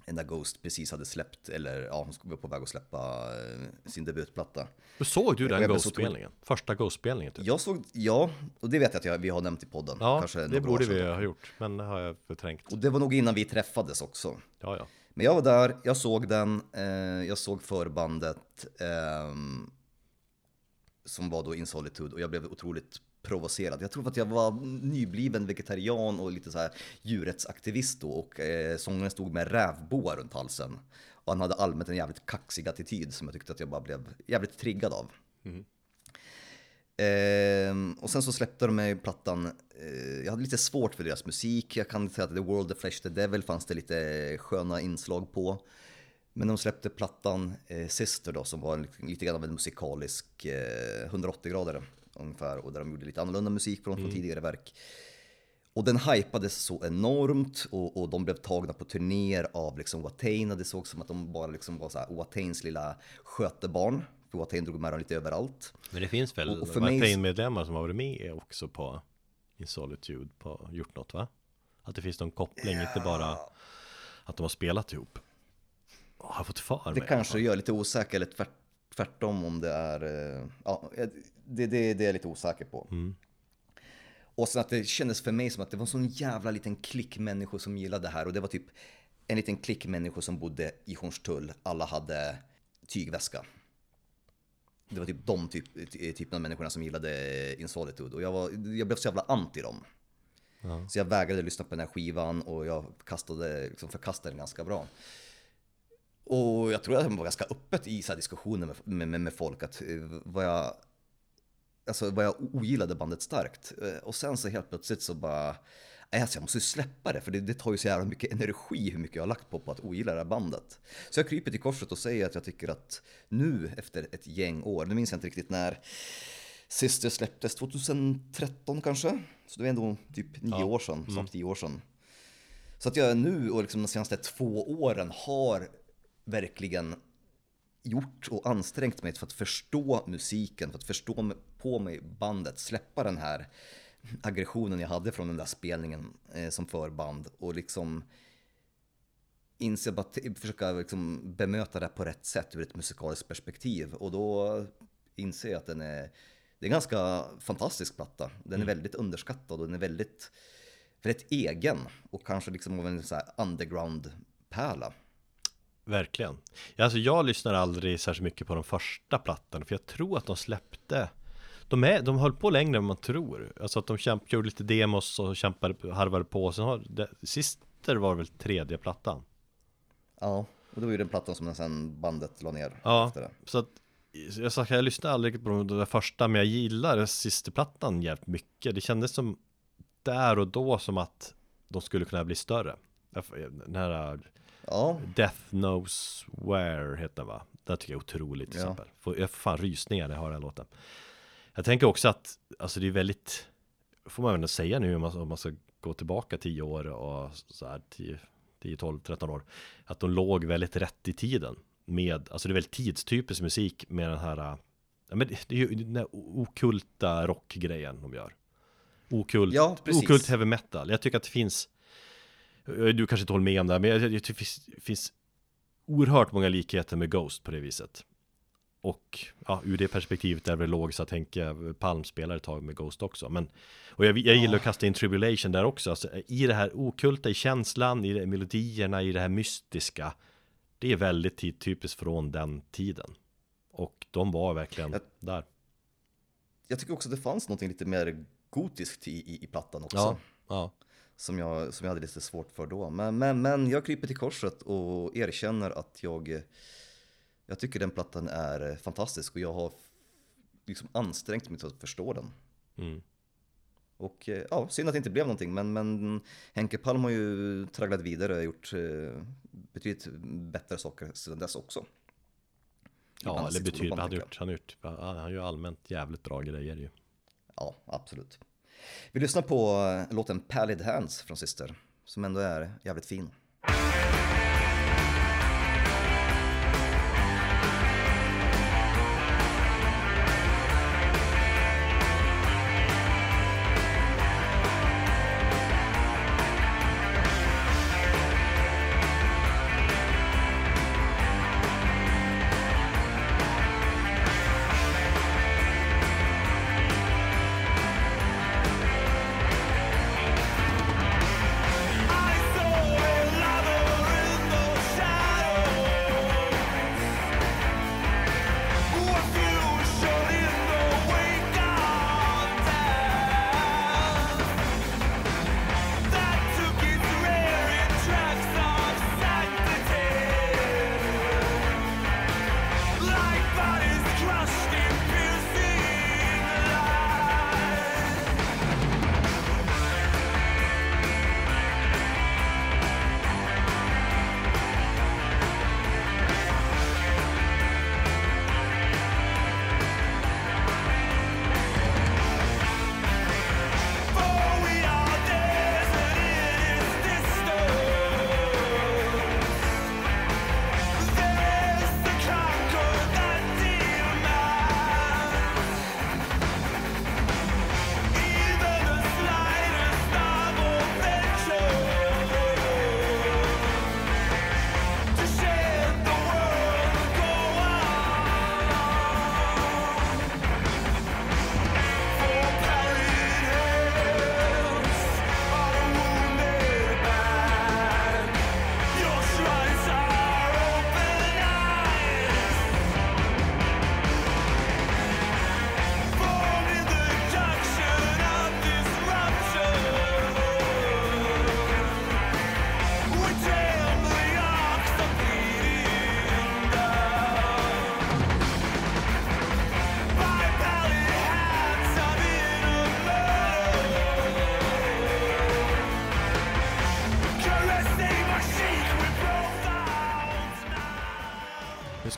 När Ghost precis hade släppt, eller ja, de var på väg att släppa eh, sin debutplatta. Hur såg du den Ghost-spelningen? Första Ghost-spelningen typ? Jag såg, ja, och det vet jag att jag, vi har nämnt i podden. Ja, det borde vi ha gjort, men det har jag förträngt. Och det var nog innan vi träffades också. Ja, ja. Men jag var där, jag såg den, eh, jag såg förbandet ehm, som var då In Solitude och jag blev otroligt provocerad. Jag tror att jag var nybliven vegetarian och lite så här djurrättsaktivist då och eh, sångaren stod med rävboa runt halsen. Och han hade allmänt en jävligt kaxig attityd som jag tyckte att jag bara blev jävligt triggad av. Ehm, och sen så släppte de mig plattan, eh, jag hade lite svårt för deras musik, jag kan säga att The World, The Flesh, The Devil fanns det lite sköna inslag på. Men de släppte plattan eh, Sister då som var lite, lite grann av en musikalisk eh, 180 grader ungefär och där de gjorde lite annorlunda musik från, från tidigare verk. Och den hypades så enormt och, och de blev tagna på turnéer av liksom Watain och det såg som att de bara liksom var så här Watains lilla skötebarn. För Watain drog med dem lite överallt. Men det finns väl Watain-medlemmar som har varit med också på In Solitude, på, gjort något va? Att det finns någon koppling, inte bara att de har spelat ihop. Jag har fått för mig. Det kanske gör lite osäker eller tvärt, tvärtom om det är... eh, Ja, det, det, det är jag lite osäker på. Och sen att det kändes för mig som att det var en sån jävla liten klick människor som gillade det här. Och det var typ en liten klick människor som bodde i Hornstull. Alla hade tygväska. Det var typ de typ, typen av människorna som gillade In Solitude. Och jag, var, jag blev så jävla anti dem. Så jag vägrade lyssna på den här skivan och jag kastade, liksom förkastade den ganska bra. Och jag tror att jag var ganska öppet i så här diskussioner med, med, med folk att eh, vad jag, alltså vad jag ogillade bandet starkt. Eh, Och sen så helt plötsligt så bara, alltså jag måste släppa det för det, det tar ju så jävla mycket energi hur mycket jag har lagt på, på att ogilla det här bandet. Så jag kryper till korset och säger att jag tycker att nu efter ett gäng år, nu minns jag inte riktigt när Sister släpptes, 2013 kanske? Så det är ändå typ nio Ja. år sedan, snart tio år sedan. Så att jag nu och liksom de senaste två åren har verkligen gjort och ansträngt mig för att förstå musiken, för att förstå på mig bandet, släppa den här aggressionen jag hade från den där spelningen eh, som förband och liksom inse bara t- försöka liksom bemöta det på rätt sätt ur ett musikaliskt perspektiv och då inser jag att den är det är en ganska fantastisk platta. Den är väldigt underskattad och den är väldigt, väldigt egen och kanske liksom av en så underground-pärla. Verkligen. Alltså jag lyssnar aldrig särskilt mycket på de första plattorna för jag tror att de släppte de, är, de höll på längre än man tror Alltså att de kämp, gjorde lite demos och kämpade, harvade på Sen har det, Sister var väl tredje plattan Ja, och det var ju den plattan som sen bandet la ner Ja, efter det. så att Jag sa jag lyssnade aldrig på de där första Men jag gillar Sisterplattan jävligt mycket Det kändes som Där och då som att De skulle kunna bli större Den här Ja, Death Knows Where heter den va? Den tycker jag är otroligt till Ja. exempel. Jag får fan rysningar när jag hör den låten. Jag tänker också att, alltså det är väldigt, får man ändå säga nu om man, om man ska gå tillbaka 10 år och så här 10, 10, 12, 13 år. Att de låg väldigt rätt i tiden. Med, alltså det är väldigt tidstypisk musik med den här, ja men det, är ju den här okulta rockgrejen de gör. Okult, Ja, precis. okult heavy metal. Jag tycker att det finns du kanske inte håller med om det här, men jag tycker det finns, finns oerhört många likheter med Ghost på det viset. Och ja, ur det perspektivet är det logiskt att tänka Palm spelar ett tag med Ghost också. Men, och jag, jag gillar att kasta in Tribulation där också. Alltså, I det här okulta, i känslan, i det, melodierna, i det här mystiska. Det är väldigt typiskt från den tiden. Och de var verkligen Jag- där. jag tycker också det fanns något lite mer gotiskt i, i, i plattan också. Ja, ja. Som, jag, som jag hade lite svårt för då. Men, men, men jag kryper till korset och erkänner att jag, jag tycker den plattan är fantastisk och jag har liksom ansträngt mig till att förstå den. Mm. Och eh, ja, synd att det inte blev någonting, men, men Henke Palm har ju tragglat vidare och gjort eh, betydligt bättre saker sedan dess också. Ja, eller man, han har gjort, han har gjort, han ju allmänt jävligt bra grejer ju. Ja, absolut. Vi lyssnar på eh, låten Pallid Hands från Sister, som ändå är jävligt fin.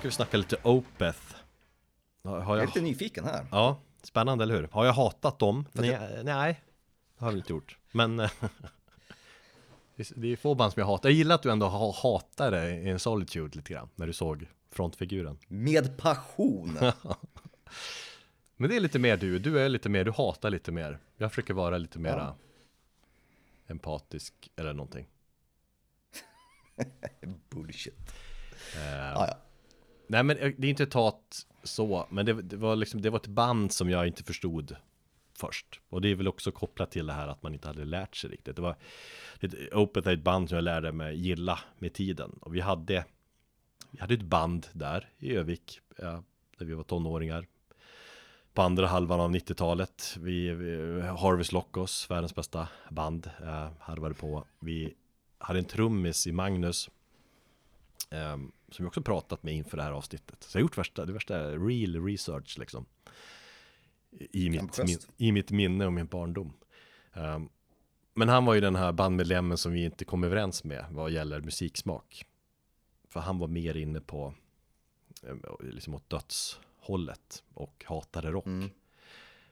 Ska vi snacka lite Opeth. Har, har Jag är jag... lite nyfiken här. Ja, spännande eller hur? Har jag hatat dem? Nej, nej, det har jag väl inte gjort. Men eh, det är- få band som jag hatar. Jag gillar att du ändå ha- hatar det i en Solitude lite grann, när du såg frontfiguren. Med passion. Men det är lite mer du, du är lite mer, du hatar lite mer. Jag försöker vara lite mera empatisk eller någonting. Bullshit. Eh, Ah, ja. Nej men eh, det är inte tat så, men det, det, var liksom, det var ett band som jag inte förstod först. Och det är väl också kopplat till det här att man inte hade lärt sig riktigt. Det var ett, Opeth är ett band som jag lärde mig gilla med tiden. Och vi hade, vi hade ett band där i Övik, ja, där vi var tonåringar. På andra halvan av 90-talet. Vi, vi Harvest Lockos, världens bästa band, eh, harvade på. Vi hade en trummis i Magnus ehm, som jag också pratat med inför det här avsnittet. Så jag har gjort värsta, det värsta real research liksom. I mitt, min. I mitt minne och min barndom. Ehm, men han var ju den här bandmedlemmen som vi inte kom överens med vad gäller musiksmak. För han var mer inne på eh, liksom åt dödshållet och hatade rock. Mm.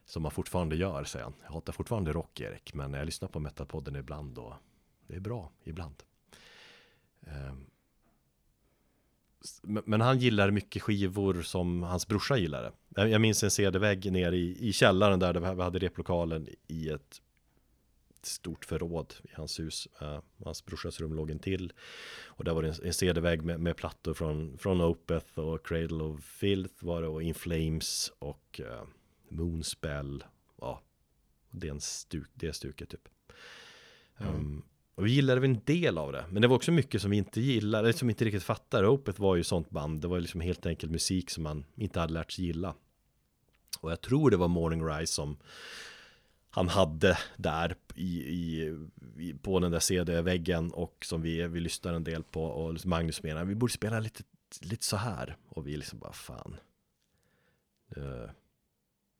Som man fortfarande gör, säger han. Jag hatar fortfarande rock, Erik, men jag lyssnar på Metalpodden ibland och det är bra ibland. Ehm, s- men- han gillar mycket skivor som hans brorsa gillade. Jag minns en CD-vägg nere i, i källaren där, där vi hade replokalen i ett stort förråd i hans hus. Eh, hans brorsas rum låg till. Och där var det en, en CD-vägg med, med plattor från, från Opeth och Cradle of Filth var det och In Flames och uh, Moonspell. Ja, det, är en stuk, det stuket typ. Um, och vi gillade väl en del av det. Men det var också mycket som vi inte gillade, eller som vi inte riktigt fattade. Opeth var ju sånt band. Det var liksom helt enkelt musik som man inte hade lärt sig gilla. Och jag tror det var Morning Rise som han hade där i, i, i, på den där CD-väggen och som vi, vi lyssnade en del på och liksom Magnus menade vi borde spela lite, lite så här och vi liksom bara fan. Eh,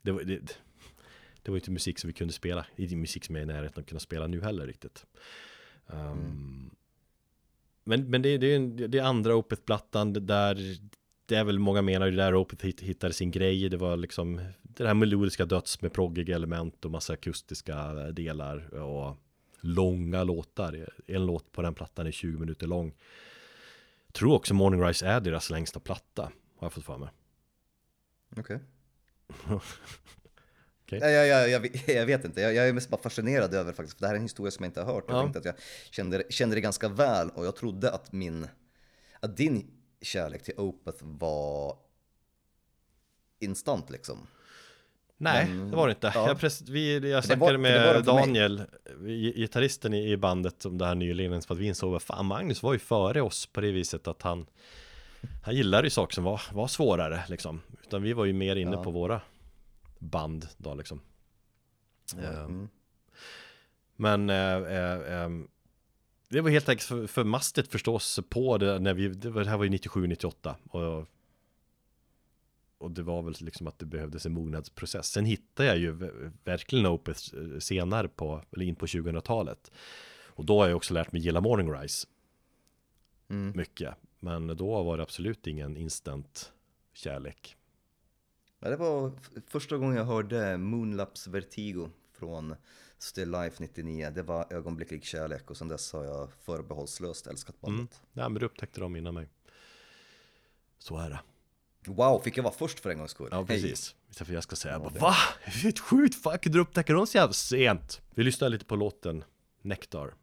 det, var, det, det var inte musik som vi kunde spela, det är inte musik som jag är i närheten att kunna spela nu heller riktigt. Um, Men, men det, det, är det är andra Opeth-plattan där det är väl många menar det där Opeth hit- hittade sin grej. Det var liksom det här melodiska döds med proggiga element och massa akustiska delar och långa låtar. En låt på den plattan är 20 minuter lång. Jag tror också Morning Rise är deras längsta platta. Har jag fått för mig. Okej. Okej. Ja, ja, ja, jag, vet- jag vet inte, jag, jag är mest bara fascinerad över faktiskt, för det här är en historia som jag inte har hört. Jag Ja. tänkte att jag kände, kände det ganska väl och jag trodde att min, att din kärlek till Opeth var instant liksom. Nej, Men- det var det inte. ja. Jag, pres- vi, jag var- snackade med var mig. Daniel, gi- gitarristen i, i bandet, om det här nyligen, för att vi insåg, vad fan, Magnus var ju före oss på det viset att han han gillade ju saker som var, var svårare liksom. Utan vi var ju mer inne Ja. på våra band då liksom. Eh, Mm. Men eh, eh, ehm, det var helt enkelt för, för mastigt förstås på det när vi, det, var, det här var ju 97-98 och och det var väl liksom att det behövdes en mognadsprocess. Sen hittade jag ju verkligen Opeth eh, senare på, eller in på 2000-talet. Och då har jag också lärt mig gilla Morning Rise Mm. mycket. Men då var det absolut ingen instant kärlek. Ja, det var första gången jag hörde Moonlaps Vertigo från Still Life 99. Det var ögonblicklig kärlek och sedan dess har jag förbehållslöst älskat bandet. Mm. Ja, men du upptäckte dem innan mig. Så är det. Wow, fick jag vara först för en gångs skull? Ja, precis. Istället för jag ska säga bara, va? Sjukt, fan kunde du upptäcka dem så jävla sent? Vi lyssnar lite på låten Nectar.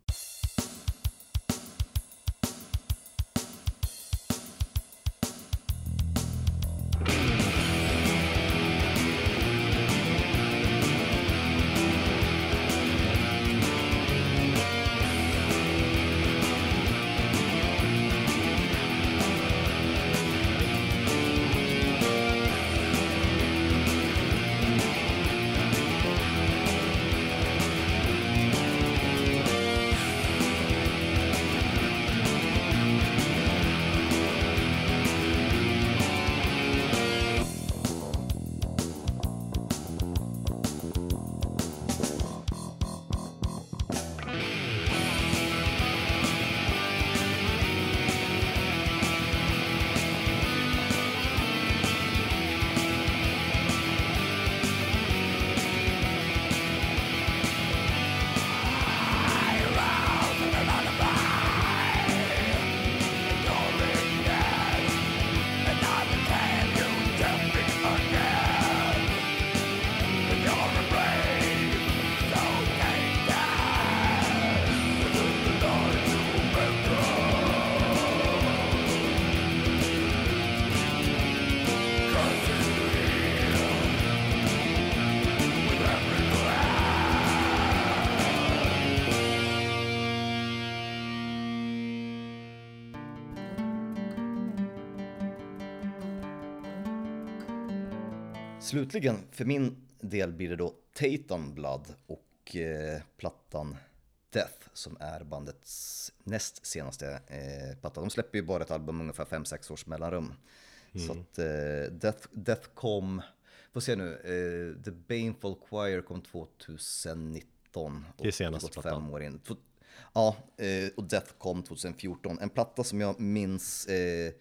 Slutligen, för min del blir det då Titan Blood och eh, plattan Death som är bandets näst senaste eh, platta. De släpper ju bara ett album ungefär 5-6 års mellanrum. Så att eh, Death, Death kom, får se nu, eh, The Baneful Choir kom 2019. Det är senaste plattan. fem år in. Ja, eh, och Death kom 2014. En platta som jag minns eh,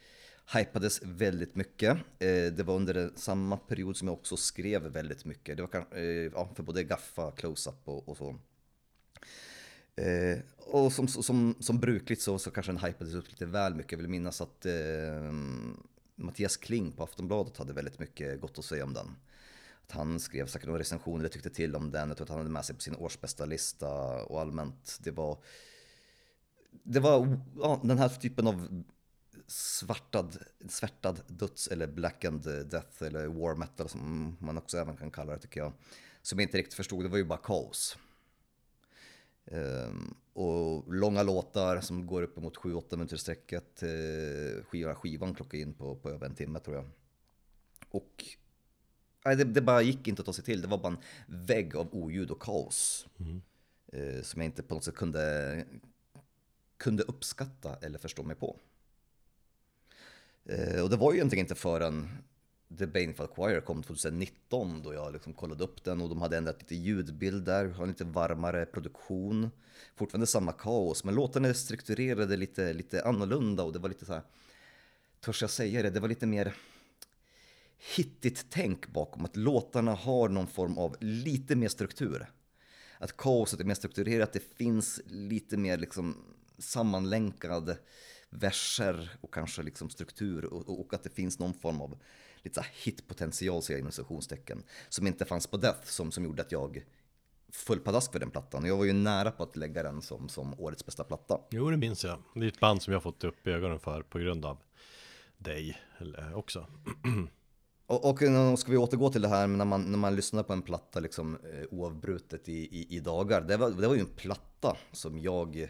hypades väldigt mycket. Eh, det var under samma period som jag också skrev väldigt mycket. Det var eh, ja, för både Gaffa, Close-Up och, och så. Eh, och som, som, som brukligt så, så kanske den hypades upp lite väl mycket. Jag vill minnas att eh, Mattias Kling på Aftonbladet hade väldigt mycket gott att säga om den. Att han skrev säkert några recensioner, eller tyckte till om den. Jag tror att han hade med sig på sin årsbästa lista och allmänt. Det var, det var ja, den här typen av svartad, svärtad döds eller blackened death eller war metal som man också även kan kalla det tycker jag. Som jag inte riktigt förstod, det var ju bara kaos. Ehm, och långa låtar som går uppemot 7-8 minuter i sträcket. Uh, skivan, skivan klockar in på, på över en timme tror jag. Och nej, det, det bara gick inte att ta sig till. Det var bara en vägg av oljud och kaos. Eh, som jag inte på något sätt kunde, kunde uppskatta eller förstå mig på. Eh, och det var ju egentligen inte förrän The Baneful Choir kom 2019 då jag liksom kollade upp den och de hade ändrat lite ljudbild där, har lite varmare produktion. Fortfarande samma kaos, men låtarna är strukturerade lite, lite annorlunda och det var lite så här, törs jag säga det, det var lite mer hittigt tänk bakom att låtarna har någon form av lite mer struktur. Att kaoset är mer strukturerat, det finns lite mer liksom sammanlänkade verser och kanske liksom struktur och, och att det finns någon form av lite så hitpotential, säger jag inom citationstecken, som inte fanns på Death, som, som gjorde att jag föll pladask för den plattan. Jag var ju nära på att lägga den som, som årets bästa platta. Jo, det minns jag. Det är ett band som jag fått upp ögonen för på grund av dig eller, också. Och, och nu ska vi återgå till det här när man, när man lyssnar på en platta liksom, eh, oavbrutet i, i, i dagar. Det var, det var ju en platta som jag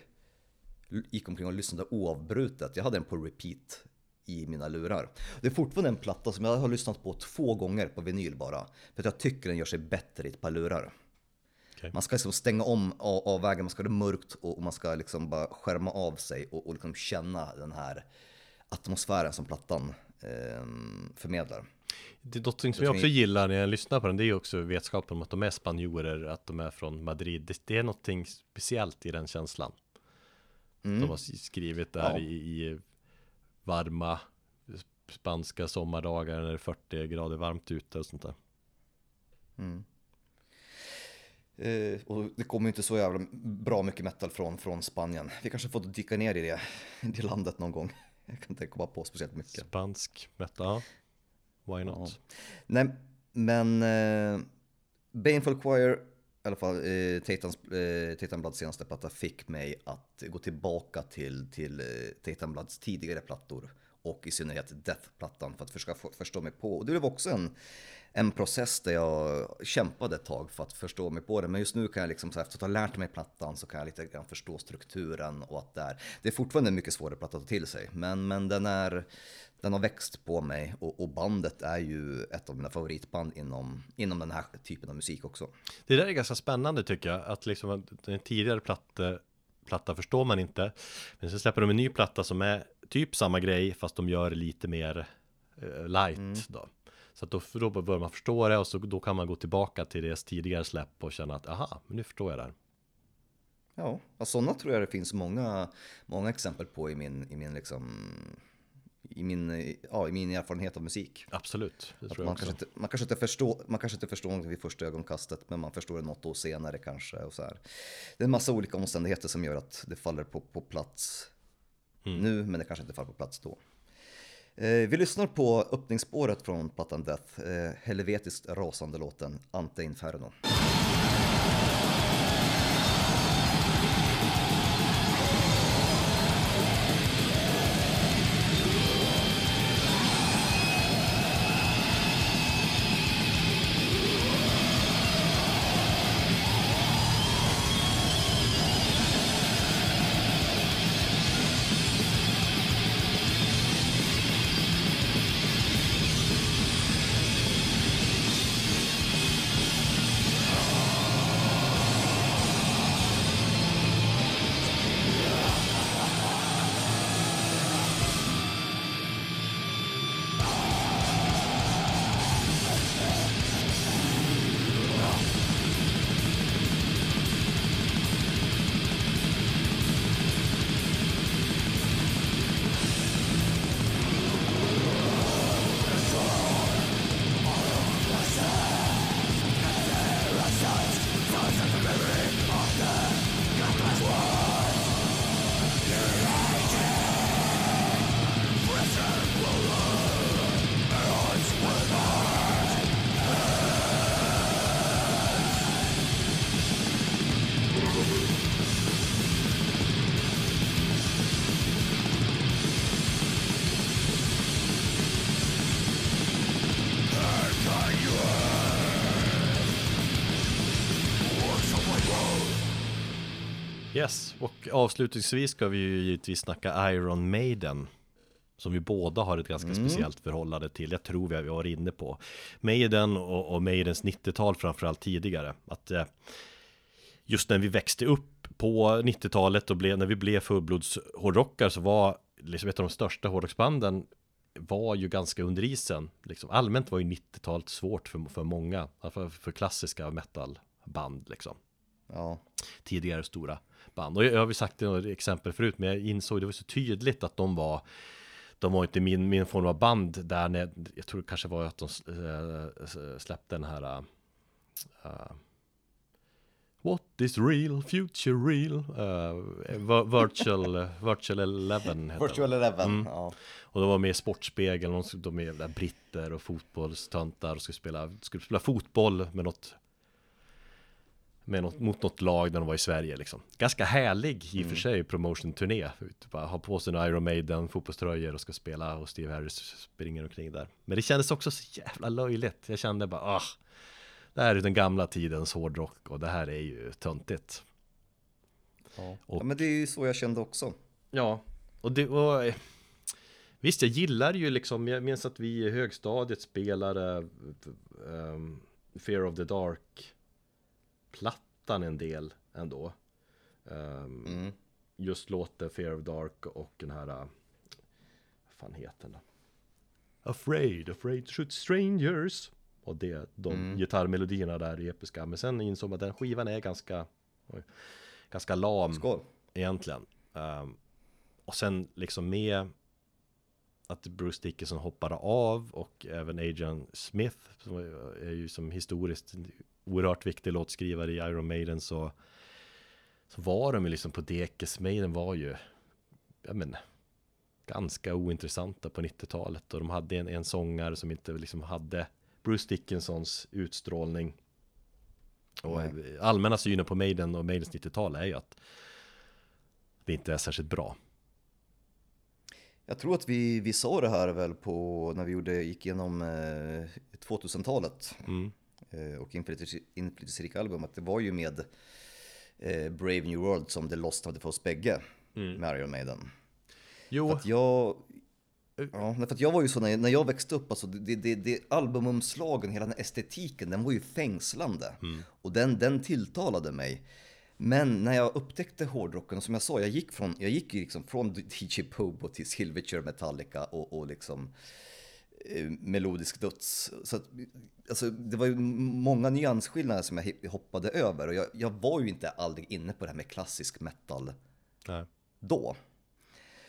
gick omkring och lyssnade oavbrutet. Jag hade den på repeat i mina lurar. Det är fortfarande en platta som jag har lyssnat på två gånger på vinyl bara. För att jag tycker den gör sig bättre i ett par lurar. Okej. Man ska liksom stänga om av, av vägen, man ska ha det mörkt och, man ska liksom bara skärma av sig och, och liksom känna den här atmosfären som plattan eh, förmedlar. Det är något som Jag också gillar när jag lyssnar på den Det är också vetskapen om att de är spanjorer Att de är från Madrid Det, det är någonting speciellt i den känslan De har skrivit där Mm. Ja. i, i varma Spanska sommardagar när det är 40 grader varmt ute och sånt där Eh, och det kommer ju inte så jävla bra mycket metal från, från Spanien. Vi kanske får dyka ner i det, det landet någon gång. Jag kan inte komma på speciellt mycket. Spansk metal, ja. Why not? Nej, men eh, Baneful Choir, i alla fall eh, Tatans, eh, Tatan Bloods senaste platta, fick mig att gå tillbaka till, till eh, Tatan Bloods tidigare plattor. Och i synnerhet Death-plattan för att försöka få- förstå mig på. Och det blev också en, en process där jag kämpade ett tag för att förstå mig på det. Men just nu kan jag liksom, så efter att ha lärt mig plattan så kan jag lite grann förstå strukturen och att det är, det är fortfarande en mycket svårare platta att ta till sig. Men, men den, är, den har växt på mig och, och bandet är ju ett av mina favoritband inom, inom den här typen av musik också. Det där är ganska spännande tycker jag Att liksom att en tidigare platta Platta förstår man inte Men så släpper de en ny platta som är Typ samma grej fast de gör lite mer eh, Light då Så att då, då börjar man förstå det och så då kan man gå tillbaka till deras tidigare släpp och känna att aha, men nu förstår jag det här. Ja, och sådana tror jag det finns många, många exempel på i min, i min liksom i min, ja, i min erfarenhet av musik. Absolut, det Att tror jag man, också. kanske inte, man, kanske inte förstår, man kanske inte förstår något vid första ögonkastet, men man förstår det något år senare kanske. Och så här. Det är en massa olika omständigheter som gör att det faller på, på plats nu, men det kanske inte faller på plats då. Eh, vi lyssnar på öppningsspåret från plattan Death, eh, helvetiskt rasande låten Ante Inferno. Avslutningsvis ska vi ju givetvis snacka Iron Maiden. Som vi båda har ett ganska speciellt förhållande till. Jag tror vi har varit inne på. Maiden och, och Maidens 90-tal framförallt tidigare. Att eh, just när vi växte upp på 90-talet och blev, när vi blev fullblods hårdrockare så var liksom ett av de största hårdrocksbanden var ju ganska under isen. Liksom, allmänt var ju 90-talet svårt för, för många, för, för klassiska metalband liksom Ja, tidigare stora band. Och jag, jag har väl sagt det några exempel förut, men jag insåg det var så tydligt att de var de var inte min, min form av band där när, jag tror det kanske var att de äh, släppte den här äh, What is real, future real, äh, virtual, virtual eleven heter Virtual. Eleven, Mm. ja. Och de var med i Sportspegeln, de, de är där britter och fotbollstöntar och skulle spela, skulle spela fotboll med något med något, mot något lag när de var i Sverige liksom. Ganska härlig i och för sig promotion-turné. Ha på sig en Iron Maiden fotbollströjor och ska spela och Steve Harris springer omkring där. Men det kändes också så jävla löjligt. Jag kände bara ah, det här är den gamla tidens hårdrock och det här är ju töntigt. Ja. Och- ja, men det är ju så jag kände också. Ja, och det var eh, Visst, jag gillar ju liksom, jag minns att vi i högstadiet spelade ehm, Fear of the Dark plattan en del ändå. Ehm, Mm. Just låten Fear of Dark och den här, vad fan heter den då? Afraid, afraid to shoot strangers. Och det, de Mm. gitarrmelodierna där är episka. Men sen insåg man att den skivan är ganska, oj, ganska lam Skål. egentligen. Ehm, och sen liksom med att Bruce Dickinson hoppade av och även Adrian Smith som är ju som historiskt oerhört viktig låtskrivare i Iron Maiden så så var de ju liksom på dekis. Maiden var ju ja men ganska ointressanta på 90-talet och de hade en, en sångare som inte liksom hade Bruce Dickinsons utstrålning. Och Nej. allmänna synen på Maiden och Maidens 90-tal är ju att det inte är särskilt bra. Jag tror att vi, vi sa det här väl på när vi gjorde, gick igenom eh, 2000-talet Mm. Eh, och inflytelseri- inflytelserika album att det var ju med eh, Brave New World som det lossnade för oss bägge med Iron Maiden. För Jo, att jag, ja, för att jag var ju så när jag, när jag växte upp, alltså det, det, det albumomslagen, hela den estetiken, den var ju fängslande. Och den, den tilltalade mig. Men när jag upptäckte hårdrocken, och som jag sa, jag gick, från, jag gick ju liksom från DJ Pobo till Silverchair Metallica och, och liksom eh, melodisk döds. Så att, alltså, det var ju många nyansskillnader som jag hoppade över och jag, jag var ju inte aldrig inne på det här med klassisk metal nej. då.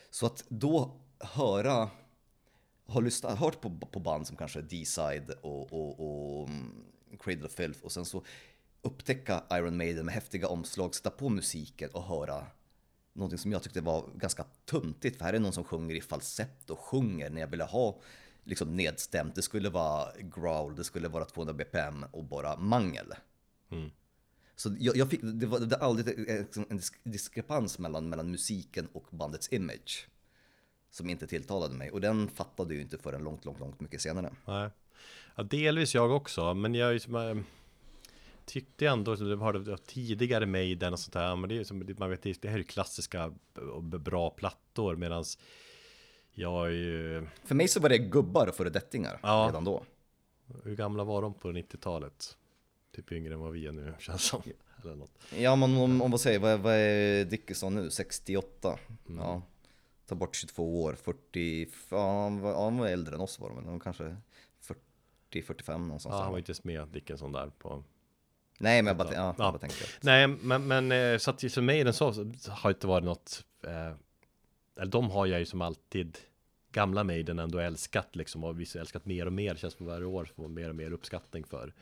Så att då höra, ha lyssnat, hört på, på band som kanske D-Side och, och, och mm, Cradle of Filth och sen så upptäcka Iron Maiden med häftiga omslag, sätta på musiken och höra någonting som jag tyckte var ganska tuntigt. För här är någon som sjunger i falsett och sjunger när jag ville ha liksom nedstämt. Det skulle vara growl, det skulle vara 200 bpm och bara mangel. Så jag, jag fick, det var, det var aldrig en, en disk- diskrepans mellan, mellan musiken och bandets image. Som inte tilltalade mig. Och den fattade ju inte förrän långt, långt, långt mycket senare. nej. Ja, delvis jag också, men jag är ju som, eh, tyckte ändå, som du hörde tidigare Maiden och sånt där, men det är som, man vet, det här är ju klassiska bra plattor, medans jag är ju, För mig så var det gubbar och föredettingar Ja. redan då. hur gamla var de på 90-talet? Typ yngre än vad vi är nu, känns som. Eller något. Ja, men om, om vad säger vad, vad är Dickinson nu? 68? Ja. Ta bort 22 år, 40, ja, han var, han var äldre än oss var de väl, de kanske 40-45 någonstans. Ja, han var inte ens med Dickinson där på Nej, men jag bara, ja, Ja. jag bara tänker. att- Nej, men, men eh, så att för mig den så så har inte varit något eh, Eller de har jag ju som alltid Gamla Maiden ändå älskat liksom och visst älskat mer och mer Känns som varje år får mer och mer uppskattning för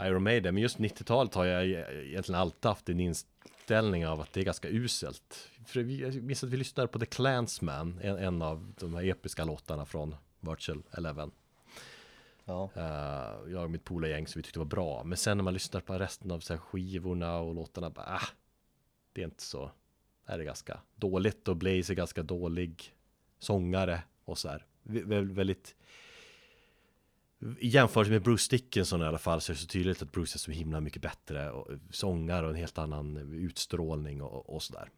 Iron Maiden Men just 90-talet har jag egentligen alltid haft en inställning av att det är ganska uselt För jag minns att vi lyssnade på The Clansman en, en av de här episka låtarna från Virtual Eleven Ja. Eh, jag och mitt polargäng så vi tyckte det var bra. Men sen när man lyssnar på resten av så här, skivorna och låtarna, bara, ah, det är inte så. Det är ganska dåligt och Blaze är ganska dålig sångare och så här. Vä- vä- väldigt, I jämförelse med Bruce Dickinson i alla fall så är det så tydligt att Bruce är så himla mycket bättre och sångar och en helt annan utstrålning och, och sådär.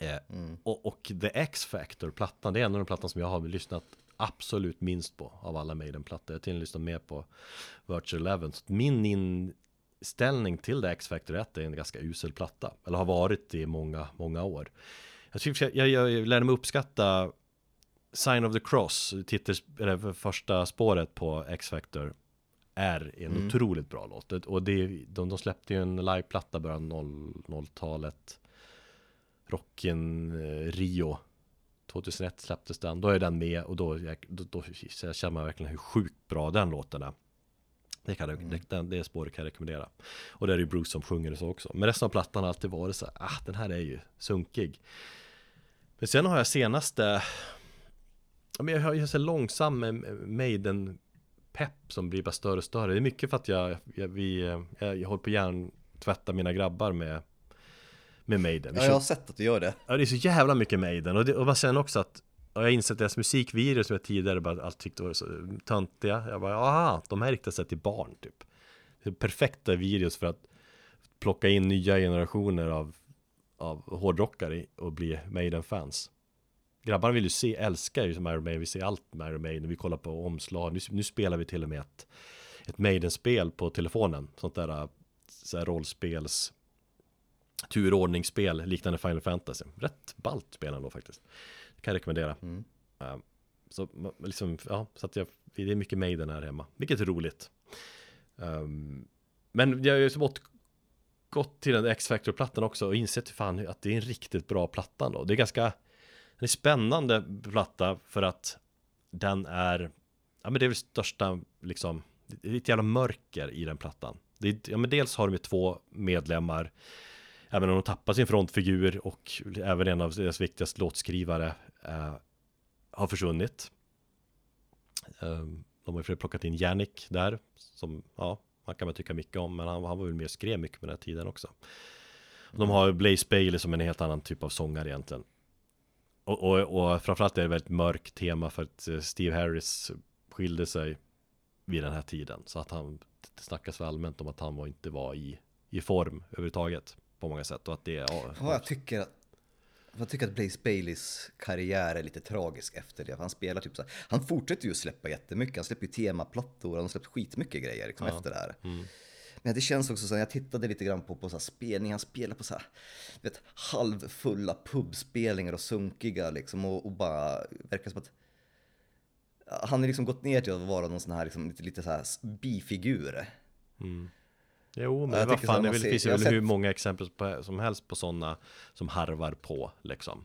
Eh, och, och The X-Factor-plattan, det är en av de plattan som jag har lyssnat absolut minst på av alla Maiden-plattor. Jag har till och med lyssnat mer på Virtual Eleven. Så min inställning till The X-Factor är att det är en ganska usel platta. Eller har varit det i många, många år. Jag, tycker, jag, jag, jag lärde mig uppskatta Sign of the Cross, titels, eller första spåret på X-Factor är en otroligt bra låt. Och det, de, de släppte ju en liveplatta början 00-talet. Rockin eh, Rio 2001 släpptes den, då är den med och då, då, då känner man verkligen hur sjukt bra den låten är. Det, kan, jag- det, den, det spåret kan jag rekommendera. Och det är ju Bruce som sjunger det så också. Men resten av plattan har alltid varit så här, ah den här är ju sunkig. Men sen har jag senaste, men jag har ju så långsam Maiden pepp som blir bara större och större. Det är mycket för att jag, jag, vi, eh, jag, jag håller på järn tvätta mina grabbar med, med Maiden. Ja, jag har sett att du gör det. Ja det är så jävla mycket Maiden och, det, och man sen också att och jag insett deras musikvideor som jag tidigare bara allt tyckte var så töntiga Jag bara, aha, de här riktar sig till barn typ Det är perfekta videos för att plocka in nya generationer av, av hårdrockare och bli Maiden-fans Grabbarna vill ju se, älskar ju Iron Maiden, vi ser allt med Iron Maiden, vi kollar på omslag Nu, nu spelar vi till och med ett, ett Maiden-spel på telefonen Sånt där så här rollspels turordningsspel liknande Final Fantasy. Rätt ballt spel ändå faktiskt. Kan jag rekommendera. Eh, så ma- liksom, ja, så att jag, det är mycket Maiden här hemma, vilket är roligt. Ehm, men jag har ju så gått till den X-Factor-plattan också och insett fan att det är en riktigt bra platta då. Det är ganska, det är spännande platta för att den är, ja men det är väl största liksom, det är ett jävla mörker i den plattan. Det är, ja men dels har de ju två medlemmar Även om de tappar sin frontfigur och även en av deras viktigaste låtskrivare eh, har försvunnit. Eh, de har ju plockat in Yannick där, som ja, man kan väl tycka mycket om, men han, han var väl med och skrev mycket på den här tiden också. De har Blaze Bailey som en helt annan typ av sångare egentligen. Och, och, och framförallt är det ett väldigt mörkt tema för att eh, Steve Harris skilde sig vid den här tiden. Så att han, det snackas väl allmänt om att han var, inte var i, i form överhuvudtaget på många sätt. Och att det, ja, Ja, jag tycker att jag tycker att Blaze Baileys karriär är lite tragisk efter det. Han spelar typ så här, Han fortsätter ju släppa jättemycket. Han släpper ju temaplattor. Han har släppt skitmycket grejer liksom efter det här. Men det känns också så här, jag tittade lite grann på, på så här spelningar. Han spelar på så här, vet, halvfulla pubspelningar och sunkiga liksom. Och, och bara verkar som att han har liksom gått ner till att vara någon sån här, liksom, lite, lite så här bifigur. Jo, men vad fan, det man väl- finns ju hur många exempel på, som helst på sådana som harvar på liksom.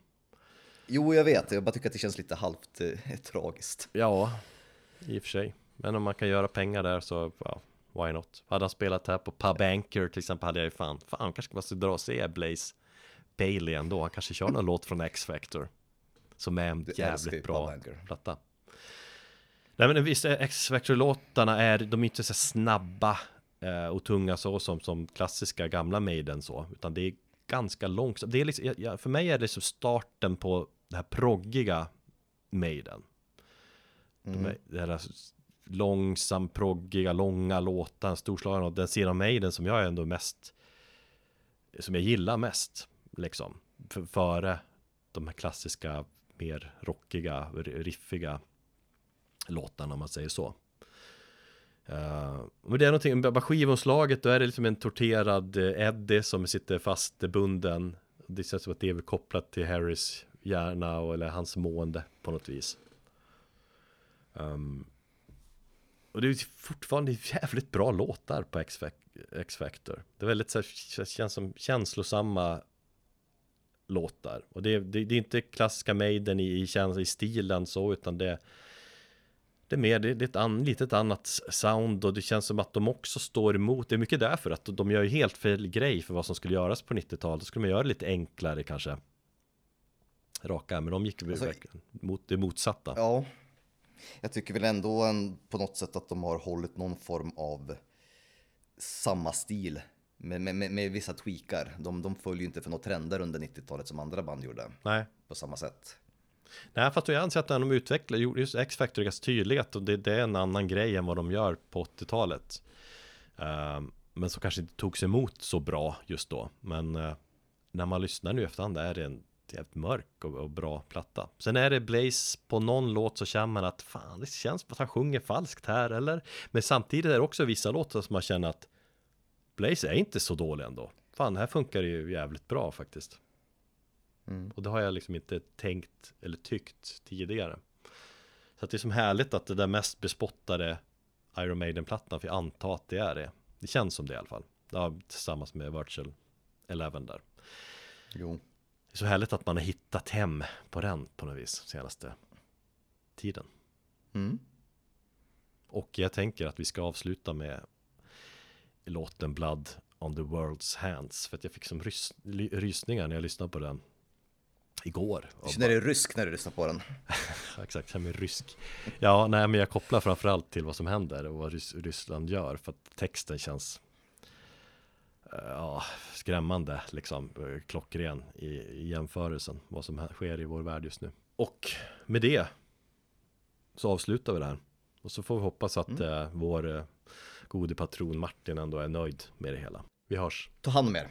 Jo, jag vet. Jag bara tycker att det känns lite halvt eh, tragiskt. Ja, i och för sig. Men om man kan göra pengar där så, ja, why not? Hade han spelat här på Pub Anchor till exempel hade jag ju fan, fan kanske måste dra och se Blaze Bailey ändå. Han kanske kör någon låt från X-Factor. Som är en jävligt bra platta. Nej men visst, är X-Factor-låtarna är, de är inte så snabba eh, och tunga så som, som klassiska gamla Maiden så. Utan det är ganska långsamt. Det är liksom, ja, för mig är det så starten på det här proggiga Maiden. De är, det här långsam, proggiga, långa låtar, storslagna och den sidan av Maiden som jag är ändå mest som jag gillar mest liksom för, före de här klassiska mer rockiga, riffiga låtarna om man säger så. Uh, men det är någonting, bara skivomslaget då är det liksom en torterad eh, Eddie som sitter fastbunden. Det känns som att det är väl kopplat till Harrys hjärna och, eller hans mående på något vis. Um, och det är fortfarande jävligt bra låtar på X-Factor. Det är väldigt så här, känns som känslosamma låtar. Och det, det, det är inte klassiska Maiden i, i, i stilen så, utan det, det är mer, det, det är ett an, litet annat sound och det känns som att de också står emot. Det är mycket därför att de gör ju helt fel grej för vad som skulle göras på 90-talet. Då skulle man göra det lite enklare kanske. Raka, men de gick Alltså, verkligen mot det motsatta. Ja, jag tycker väl ändå en, på något sätt att de har hållit någon form av samma stil med, med, med, med vissa tweakar. De, de följer ju inte för några trender under 90-talet som andra band gjorde Nej, på samma sätt. Nej, fast jag anser att när de utvecklar, just X-Factor är ganska tydligt och det, det, är en annan grej än vad de gör på 80-talet. Uh, ehm, men som kanske inte togs emot så bra just då. Men uh, när man lyssnar nu efterhand är det en jävligt mörk och, och, bra platta. Sen är det Blaze på någon låt så känner man att fan, det känns som att han sjunger falskt här eller? Men samtidigt är det också vissa låtar som man känner att Blaze är inte så dålig ändå. Fan, här funkar det ju jävligt bra faktiskt. Mm. Och det har jag liksom inte tänkt eller tyckt tidigare. Så det är som härligt att det där mest bespottade Iron Maiden-plattan, för jag antar att det är det. Det känns som det i alla fall. Ja, tillsammans med Virtual Eleven där. Jo. Det är så härligt att man har hittat hem på den på något vis senaste tiden. Mm. Och jag tänker att vi ska avsluta med låten Blood on the World's Hands. För att jag fick som rys rysningar när jag lyssnade på den igår. Du känner dig rysk när du lyssnar på den? Exakt, jag känner mig rysk. Ja, nej men jag kopplar framförallt till vad som händer och vad Rys Ryssland gör. För att texten känns eh, ja, skrämmande, liksom eh, klockren i, i jämförelsen. Vad som sker i vår värld just nu. Och med det så avslutar vi det här. Och så får vi hoppas att mm. eh, vår eh, gode patron Martin ändå är nöjd med det hela. Vi hörs. Ta hand om er.